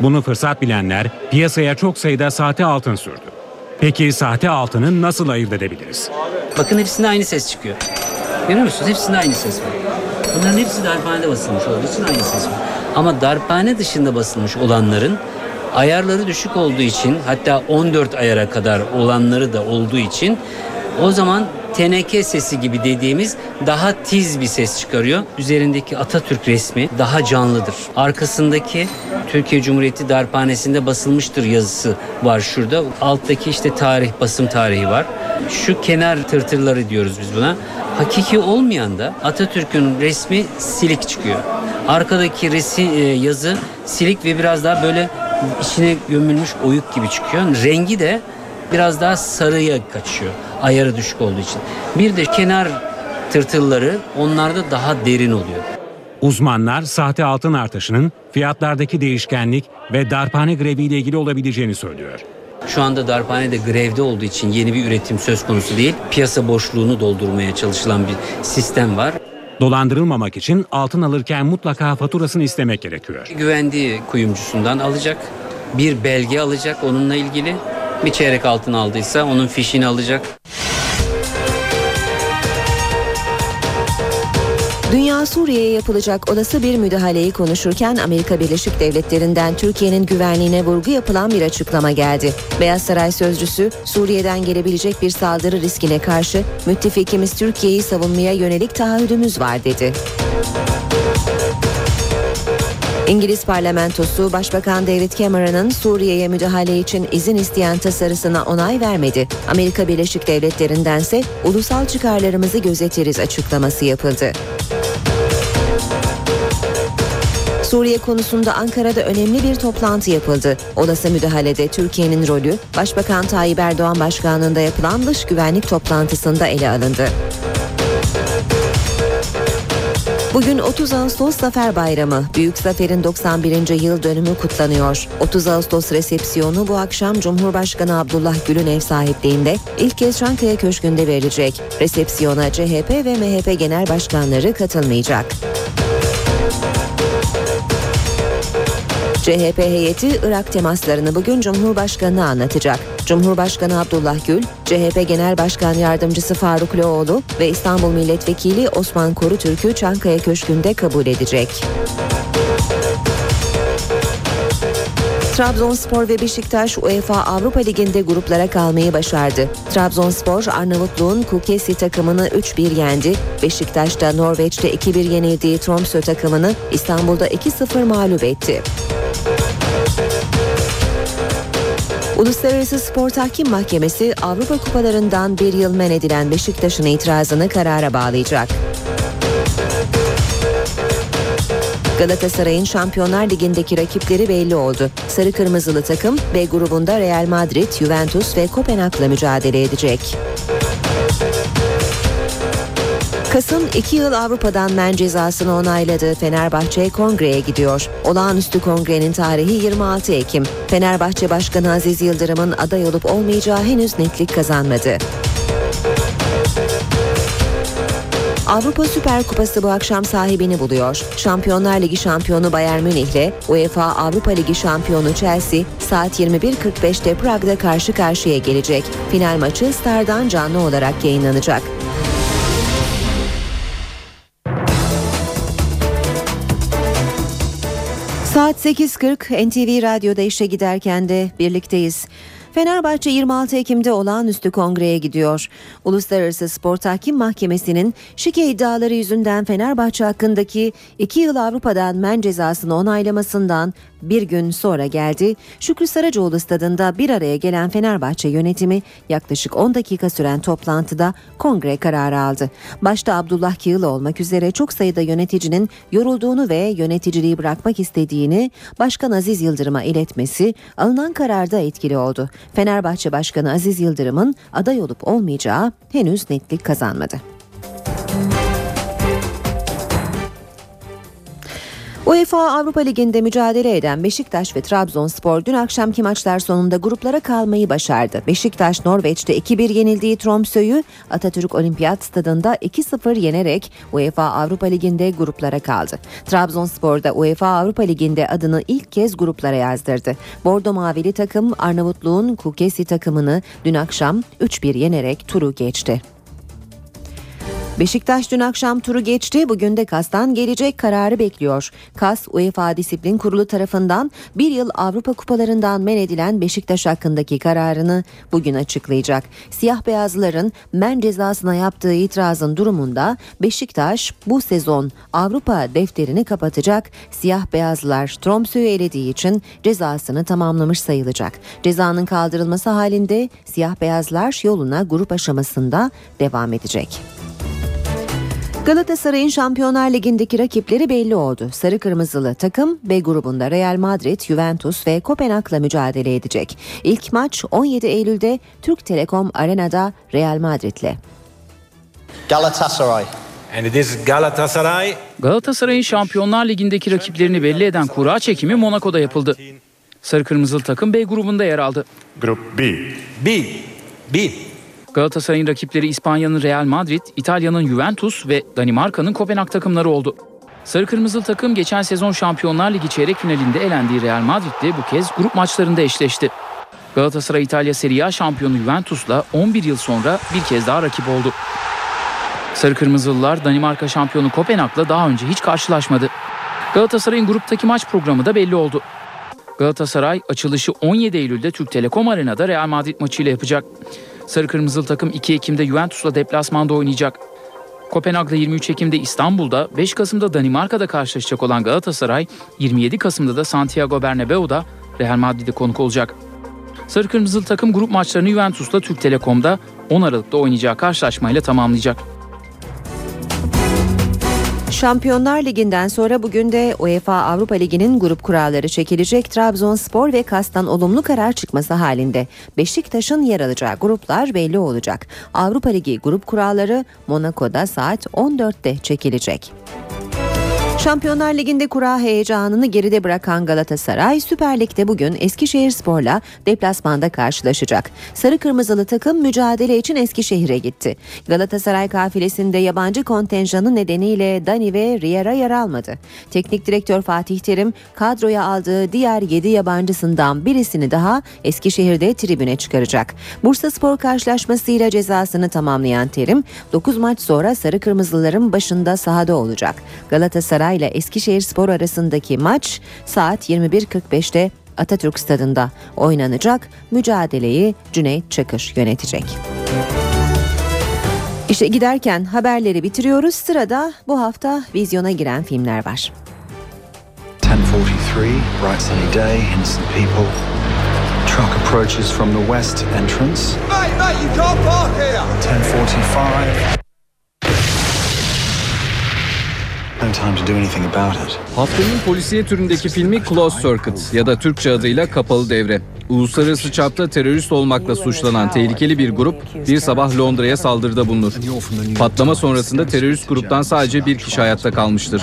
Bunu fırsat bilenler piyasaya çok sayıda sahte altın sürdü. Peki sahte altını nasıl ayırt edebiliriz? Bakın hepsinde aynı ses çıkıyor. Görüyor musunuz? Hepsinde aynı ses var. Bunların hepsi darphanede basılmış olduğu için aynı ses var. Ama darphane dışında basılmış olanların ayarları düşük olduğu için hatta 14 ayara kadar olanları da olduğu için o zaman teneke sesi gibi dediğimiz daha tiz bir ses çıkarıyor. Üzerindeki Atatürk resmi daha canlıdır. Arkasındaki Türkiye Cumhuriyeti Darphanesi'nde basılmıştır yazısı var şurada. Alttaki işte tarih, basım tarihi var. Şu kenar tırtırları diyoruz biz buna. Hakiki olmayan da Atatürk'ün resmi silik çıkıyor. Arkadaki resim, yazı silik ve biraz daha böyle içine gömülmüş oyuk gibi çıkıyor. Rengi de biraz daha sarıya kaçıyor. Ayarı düşük olduğu için. Bir de kenar tırtılları onlarda daha derin oluyor. Uzmanlar sahte altın artışının fiyatlardaki değişkenlik ve darphane greviyle ilgili olabileceğini söylüyor. Şu anda darphanede grevde olduğu için yeni bir üretim söz konusu değil. Piyasa boşluğunu doldurmaya çalışılan bir sistem var. Dolandırılmamak için altın alırken mutlaka faturasını istemek gerekiyor. Güvendiği kuyumcusundan alacak. Bir belge alacak onunla ilgili. Bir çeyrek altın aldıysa onun fişini alacak. Suriye'ye yapılacak olası bir müdahaleyi konuşurken Amerika Birleşik Devletleri'nden Türkiye'nin güvenliğine vurgu yapılan bir açıklama geldi. Beyaz Saray sözcüsü Suriye'den gelebilecek bir saldırı riskine karşı müttefikimiz Türkiye'yi savunmaya yönelik taahhüdümüz var dedi. İngiliz parlamentosu Başbakan David Cameron'ın Suriye'ye müdahale için izin isteyen tasarısına onay vermedi. Amerika Birleşik Devletleri'ndense ulusal çıkarlarımızı gözetiriz açıklaması yapıldı. Suriye konusunda Ankara'da önemli bir toplantı yapıldı. Olası müdahalede Türkiye'nin rolü Başbakan Tayyip Erdoğan başkanlığında yapılan dış güvenlik toplantısında ele alındı. Bugün 30 Ağustos Zafer Bayramı. Büyük Zafer'in 91. yıl dönümü kutlanıyor. 30 Ağustos resepsiyonu bu akşam Cumhurbaşkanı Abdullah Gül'ün ev sahipliğinde ilk kez Çankaya Köşkü'nde verilecek. Resepsiyona CHP ve MHP genel başkanları katılmayacak. CHP heyeti Irak temaslarını bugün Cumhurbaşkanı'na anlatacak. Cumhurbaşkanı Abdullah Gül, CHP Genel Başkan Yardımcısı Faruk Loğlu ve İstanbul Milletvekili Osman Korutürk'ü Çankaya Köşkü'nde kabul edecek. Trabzonspor ve Beşiktaş UEFA Avrupa Ligi'nde gruplara kalmayı başardı. Trabzonspor Arnavutluğun Kukesi takımını 3-1 yendi. Beşiktaş da Norveç'te 2-1 yenildiği Tromsø takımını İstanbul'da 2-0 mağlup etti. Uluslararası Spor Tahkim Mahkemesi Avrupa Kupalarından bir yıl men edilen Beşiktaş'ın itirazını karara bağlayacak. Galatasaray'ın Şampiyonlar Ligi'ndeki rakipleri belli oldu. Sarı Kırmızılı takım B grubunda Real Madrid, Juventus ve Kopenhag'la mücadele edecek. Kasım 2 yıl Avrupa'dan men cezasını onayladığı Fenerbahçe kongreye gidiyor. Olağanüstü kongrenin tarihi 26 Ekim. Fenerbahçe Başkanı Aziz Yıldırım'ın aday olup olmayacağı henüz netlik kazanmadı. Avrupa Süper Kupası bu akşam sahibini buluyor. Şampiyonlar Ligi şampiyonu Bayern Münih ile UEFA Avrupa Ligi şampiyonu Chelsea saat 21.45'te Prag'da karşı karşıya gelecek. Final maçı Star'dan canlı olarak yayınlanacak. Saat 8.40 NTV Radyo'da işe giderken de birlikteyiz. Fenerbahçe 26 Ekim'de olağanüstü kongreye gidiyor. Uluslararası Spor Tahkim Mahkemesi'nin şike iddiaları yüzünden Fenerbahçe hakkındaki 2 yıl Avrupa'dan men cezasını onaylamasından bir gün sonra geldi. Şükrü Saracoğlu stadında bir araya gelen Fenerbahçe yönetimi yaklaşık 10 dakika süren toplantıda kongre kararı aldı. Başta Abdullah Kığıl olmak üzere çok sayıda yöneticinin yorulduğunu ve yöneticiliği bırakmak istediğini Başkan Aziz Yıldırım'a iletmesi alınan kararda etkili oldu. Fenerbahçe Başkanı Aziz Yıldırım'ın aday olup olmayacağı henüz netlik kazanmadı. UEFA Avrupa Ligi'nde mücadele eden Beşiktaş ve Trabzonspor dün akşamki maçlar sonunda gruplara kalmayı başardı. Beşiktaş Norveç'te 2-1 yenildiği Tromsø'yü Atatürk Olimpiyat Stadında 2-0 yenerek UEFA Avrupa Ligi'nde gruplara kaldı. Trabzonspor da UEFA Avrupa Ligi'nde adını ilk kez gruplara yazdırdı. Bordo Mavili takım Arnavutluğun Kukesi takımını dün akşam 3-1 yenerek turu geçti. Beşiktaş dün akşam turu geçti. Bugün de KAS'tan gelecek kararı bekliyor. KAS, UEFA Disiplin Kurulu tarafından bir yıl Avrupa Kupalarından men edilen Beşiktaş hakkındaki kararını bugün açıklayacak. Siyah beyazların men cezasına yaptığı itirazın durumunda Beşiktaş bu sezon Avrupa defterini kapatacak. Siyah beyazlar Tromsø'yü elediği için cezasını tamamlamış sayılacak. Cezanın kaldırılması halinde siyah beyazlar yoluna grup aşamasında devam edecek. Galatasaray'ın Şampiyonlar Ligi'ndeki rakipleri belli oldu. Sarı Kırmızılı takım B grubunda Real Madrid, Juventus ve Kopenhag'la mücadele edecek. İlk maç 17 Eylül'de Türk Telekom Arena'da Real Madrid'le. Galatasaray. And it is Galatasaray. Galatasaray'ın Şampiyonlar Ligi'ndeki rakiplerini belli eden kura çekimi Monaco'da yapıldı. Sarı Kırmızılı takım B grubunda yer aldı. Grup B. B. B. Galatasaray'ın rakipleri İspanya'nın Real Madrid, İtalya'nın Juventus ve Danimarka'nın Kopenhag takımları oldu. Sarı Kırmızılı takım geçen sezon Şampiyonlar Ligi çeyrek finalinde elendiği Real Madrid'le bu kez grup maçlarında eşleşti. Galatasaray İtalya Serie A şampiyonu Juventus'la 11 yıl sonra bir kez daha rakip oldu. Sarı Kırmızılılar Danimarka şampiyonu Kopenhag'la daha önce hiç karşılaşmadı. Galatasaray'ın gruptaki maç programı da belli oldu. Galatasaray açılışı 17 Eylül'de Türk Telekom Arena'da Real Madrid maçıyla yapacak. Sarı Kırmızılı takım 2 Ekim'de Juventus'la deplasmanda oynayacak. Kopenhag'da 23 Ekim'de İstanbul'da, 5 Kasım'da Danimarka'da karşılaşacak olan Galatasaray, 27 Kasım'da da Santiago Bernabeu'da Real Madrid'e konuk olacak. Sarı Kırmızılı takım grup maçlarını Juventus'la Türk Telekom'da 10 Aralık'ta oynayacağı karşılaşmayla tamamlayacak. Şampiyonlar Ligi'nden sonra bugün de UEFA Avrupa Ligi'nin grup kuralları çekilecek. Trabzonspor ve Kas'tan olumlu karar çıkması halinde Beşiktaş'ın yer alacağı gruplar belli olacak. Avrupa Ligi grup kuralları Monaco'da saat 14'te çekilecek. Şampiyonlar Ligi'nde kura heyecanını geride bırakan Galatasaray Süper Lig'de bugün Eskişehirspor'la deplasmanda karşılaşacak. Sarı kırmızılı takım mücadele için Eskişehir'e gitti. Galatasaray kafilesinde yabancı kontenjanı nedeniyle Dani ve Riera yer almadı. Teknik direktör Fatih Terim kadroya aldığı diğer 7 yabancısından birisini daha Eskişehir'de tribüne çıkaracak. Bursa Spor karşılaşmasıyla cezasını tamamlayan Terim 9 maç sonra Sarı Kırmızıların başında sahada olacak. Galatasaray ile Eskişehir Spor arasındaki maç saat 21.45'te Atatürk Stadında oynanacak. Mücadeleyi Cüneyt Çakır yönetecek. İşte giderken haberleri bitiriyoruz. Sırada bu hafta vizyona giren filmler var. 1043, bright sunny day, innocent people. Truck approaches from the west entrance. Mate, mate, you can't park here! 1045. Haftanın polisiye türündeki filmi Close Circuit ya da Türkçe adıyla Kapalı Devre. Uluslararası çapta terörist olmakla suçlanan tehlikeli bir grup bir sabah Londra'ya saldırıda bulunur. Patlama sonrasında terörist gruptan sadece bir kişi hayatta kalmıştır.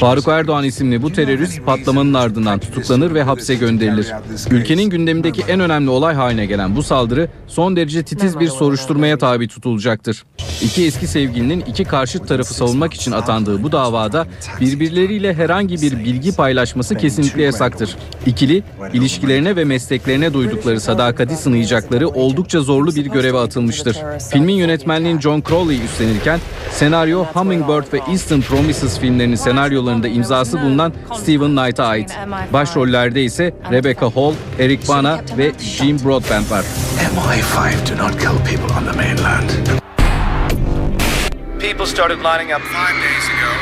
Faruk Erdoğan isimli bu terörist patlamanın ardından tutuklanır ve hapse gönderilir. Ülkenin gündemindeki en önemli olay haline gelen bu saldırı son derece titiz bir soruşturmaya tabi tutulacaktır. İki eski sevgilinin iki karşıt tarafı savunmak için atandığı bu davada birbirleriyle herhangi bir bilgi paylaşması kesinlikle yasaktır. İkili, ilişkilerine ve mesleklerine duydukları sadakati sınayacakları oldukça zorlu bir göreve atılmıştır. Filmin yönetmenliğini John Crowley üstlenirken senaryo Hummingbird ve Eastern Promises filmlerinin senaryolarında imzası bulunan Stephen Knight'a ait. Başrollerde ise Rebecca Hall, Eric Bana ve Jim Broadbent var. MI5 do not kill people on the mainland.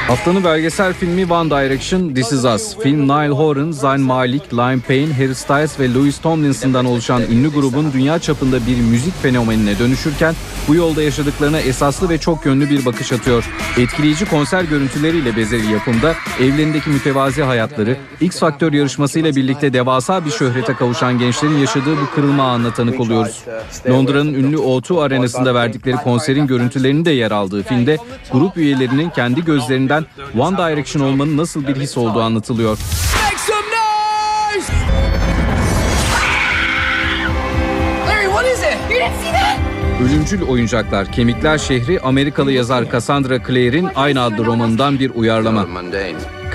Haftanın belgesel filmi One Direction This Is Us. Film Niall Horan, Zayn Malik, Liam Payne, Harry Styles ve Louis Tomlinson'dan oluşan ünlü grubun dünya çapında bir müzik fenomenine dönüşürken bu yolda yaşadıklarına esaslı ve çok yönlü bir bakış atıyor. Etkileyici konser görüntüleriyle bezeli yapımda evlerindeki mütevazi hayatları, X Faktör yarışmasıyla birlikte devasa bir şöhrete kavuşan gençlerin yaşadığı bu kırılma anına tanık oluyoruz. Londra'nın ünlü O2 arenasında verdikleri konserin görüntülerinin de yer aldığı filmde grup üyelerinin kendi gözlerinden One Direction olmanın nasıl bir his olduğu anlatılıyor. Ölümcül Oyuncaklar, Kemikler Şehri Amerikalı yazar Cassandra Clare'in aynı adlı romanından bir uyarlama.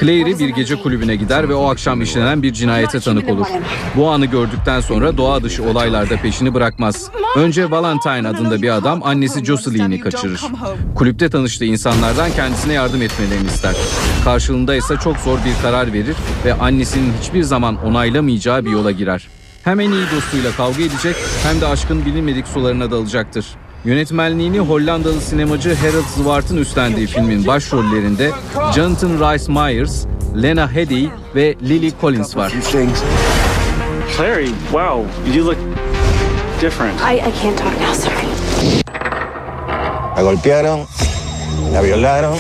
Clary bir gece kulübüne gider ve o akşam işlenen bir cinayete tanık olur. Bu anı gördükten sonra doğa dışı olaylarda peşini bırakmaz. Önce Valentine adında bir adam annesi Jocelyne'i kaçırır. Kulüpte tanıştığı insanlardan kendisine yardım etmelerini ister. Karşılığında ise çok zor bir karar verir ve annesinin hiçbir zaman onaylamayacağı bir yola girer. Hem en iyi dostuyla kavga edecek hem de aşkın bilinmedik sularına dalacaktır. Yönetmenliğini Hollandalı sinemacı Harold Zwart'ın üstlendiği filmin başrollerinde Jonathan Rhys Meyers, Lena Headey ve Lily Collins var. Clary, wow, you look different. I, I can't talk now, sorry. La golpearon, la violaron.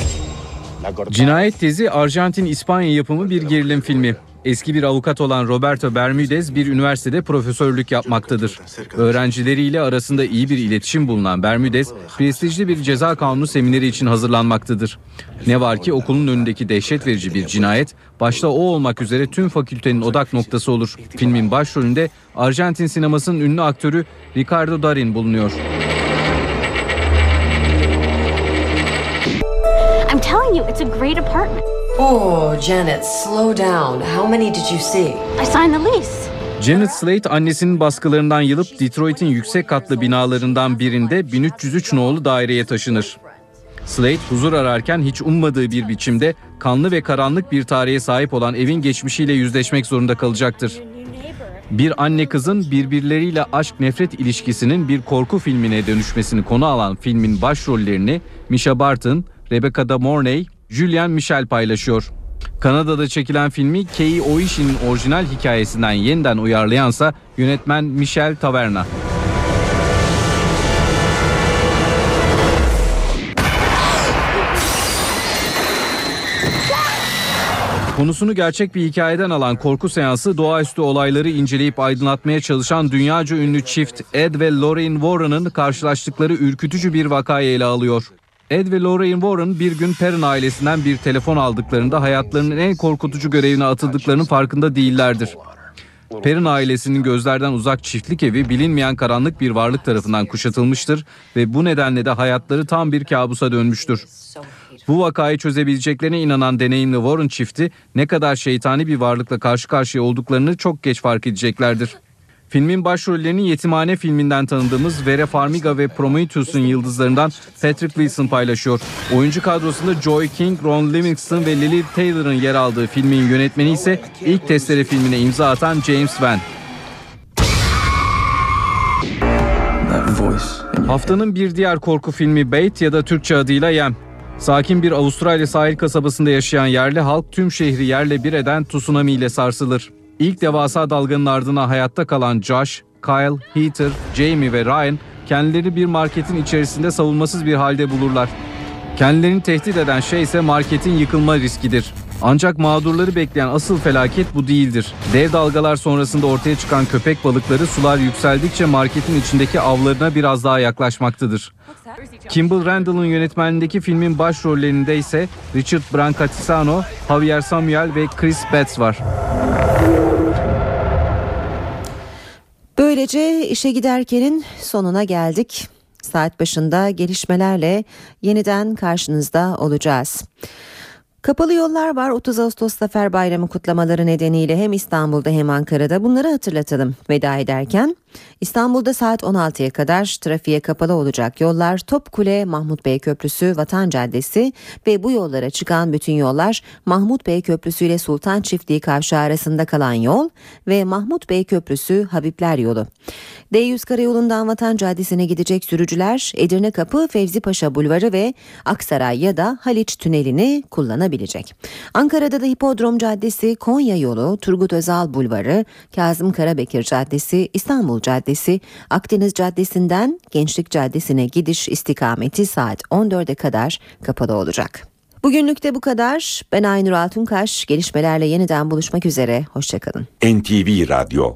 Cinayet Tezi Arjantin-İspanya yapımı bir gerilim filmi. Eski bir avukat olan Roberto Bermudez bir üniversitede profesörlük yapmaktadır. Öğrencileriyle arasında iyi bir iletişim bulunan Bermudez, prestijli bir ceza kanunu semineri için hazırlanmaktadır. Ne var ki okulun önündeki dehşet verici bir cinayet, başta o olmak üzere tüm fakültenin odak noktası olur. Filmin başrolünde Arjantin sinemasının ünlü aktörü Ricardo Darin bulunuyor. I'm telling you, it's a great apartment. Oh, Janet, slow down. How many did you see? I signed the lease. Janet Slate annesinin baskılarından yılıp Detroit'in yüksek katlı binalarından birinde 1303 nolu daireye taşınır. Slate huzur ararken hiç ummadığı bir biçimde kanlı ve karanlık bir tarihe sahip olan evin geçmişiyle yüzleşmek zorunda kalacaktır. Bir anne kızın birbirleriyle aşk nefret ilişkisinin bir korku filmine dönüşmesini konu alan filmin başrollerini Misha Barton, Rebecca De Mornay, Julian Michel paylaşıyor. Kanada'da çekilen filmi Kei Oishi'nin orijinal hikayesinden yeniden uyarlayansa yönetmen Michel Taverna. Konusunu gerçek bir hikayeden alan korku seansı doğaüstü olayları inceleyip aydınlatmaya çalışan dünyaca ünlü çift Ed ve Lorraine Warren'ın karşılaştıkları ürkütücü bir vakayı ele alıyor. Ed ve Lorraine Warren bir gün Perrin ailesinden bir telefon aldıklarında hayatlarının en korkutucu görevine atıldıklarının farkında değillerdir. Perrin ailesinin gözlerden uzak çiftlik evi bilinmeyen karanlık bir varlık tarafından kuşatılmıştır ve bu nedenle de hayatları tam bir kabusa dönmüştür. Bu vakayı çözebileceklerine inanan deneyimli Warren çifti ne kadar şeytani bir varlıkla karşı karşıya olduklarını çok geç fark edeceklerdir. Filmin başrollerini Yetimhane filminden tanıdığımız Vera Farmiga ve Prometheus'un yıldızlarından Patrick Wilson paylaşıyor. Oyuncu kadrosunda Joy King, Ron Livingston ve Lily Taylor'ın yer aldığı filmin yönetmeni ise ilk testere filmine imza atan James Van. Haftanın bir diğer korku filmi Bait ya da Türkçe adıyla Yem. Sakin bir Avustralya sahil kasabasında yaşayan yerli halk tüm şehri yerle bir eden tsunami ile sarsılır. İlk devasa dalganın ardına hayatta kalan Josh, Kyle, Heather, Jamie ve Ryan kendileri bir marketin içerisinde savunmasız bir halde bulurlar. Kendilerini tehdit eden şey ise marketin yıkılma riskidir. Ancak mağdurları bekleyen asıl felaket bu değildir. Dev dalgalar sonrasında ortaya çıkan köpek balıkları sular yükseldikçe marketin içindeki avlarına biraz daha yaklaşmaktadır. Kimball Randall'ın yönetmenliğindeki filmin başrollerinde ise Richard Brancatisano, Javier Samuel ve Chris Betts var. Böylece işe giderkenin sonuna geldik. Saat başında gelişmelerle yeniden karşınızda olacağız. Kapalı yollar var 30 Ağustos Zafer Bayramı kutlamaları nedeniyle hem İstanbul'da hem Ankara'da bunları hatırlatalım veda ederken. İstanbul'da saat 16'ya kadar trafiğe kapalı olacak yollar Topkule, Mahmut Bey Köprüsü, Vatan Caddesi ve bu yollara çıkan bütün yollar Mahmut Bey Köprüsü ile Sultan Çiftliği kavşağı arasında kalan yol ve Mahmut Bey Köprüsü Habibler yolu. D100 Karayolu'ndan Vatan Caddesi'ne gidecek sürücüler Edirne Kapı, Fevzi Paşa Bulvarı ve Aksaray ya da Haliç Tüneli'ni kullanabilecek. Ankara'da da Hipodrom Caddesi, Konya yolu, Turgut Özal Bulvarı, Kazım Karabekir Caddesi, Caddesi, Akdeniz Caddesi'nden Gençlik Caddesi'ne gidiş istikameti saat 14'e kadar kapalı olacak. Bugünlük de bu kadar. Ben Aynur Altunkaş. Gelişmelerle yeniden buluşmak üzere. Hoşçakalın. NTV Radyo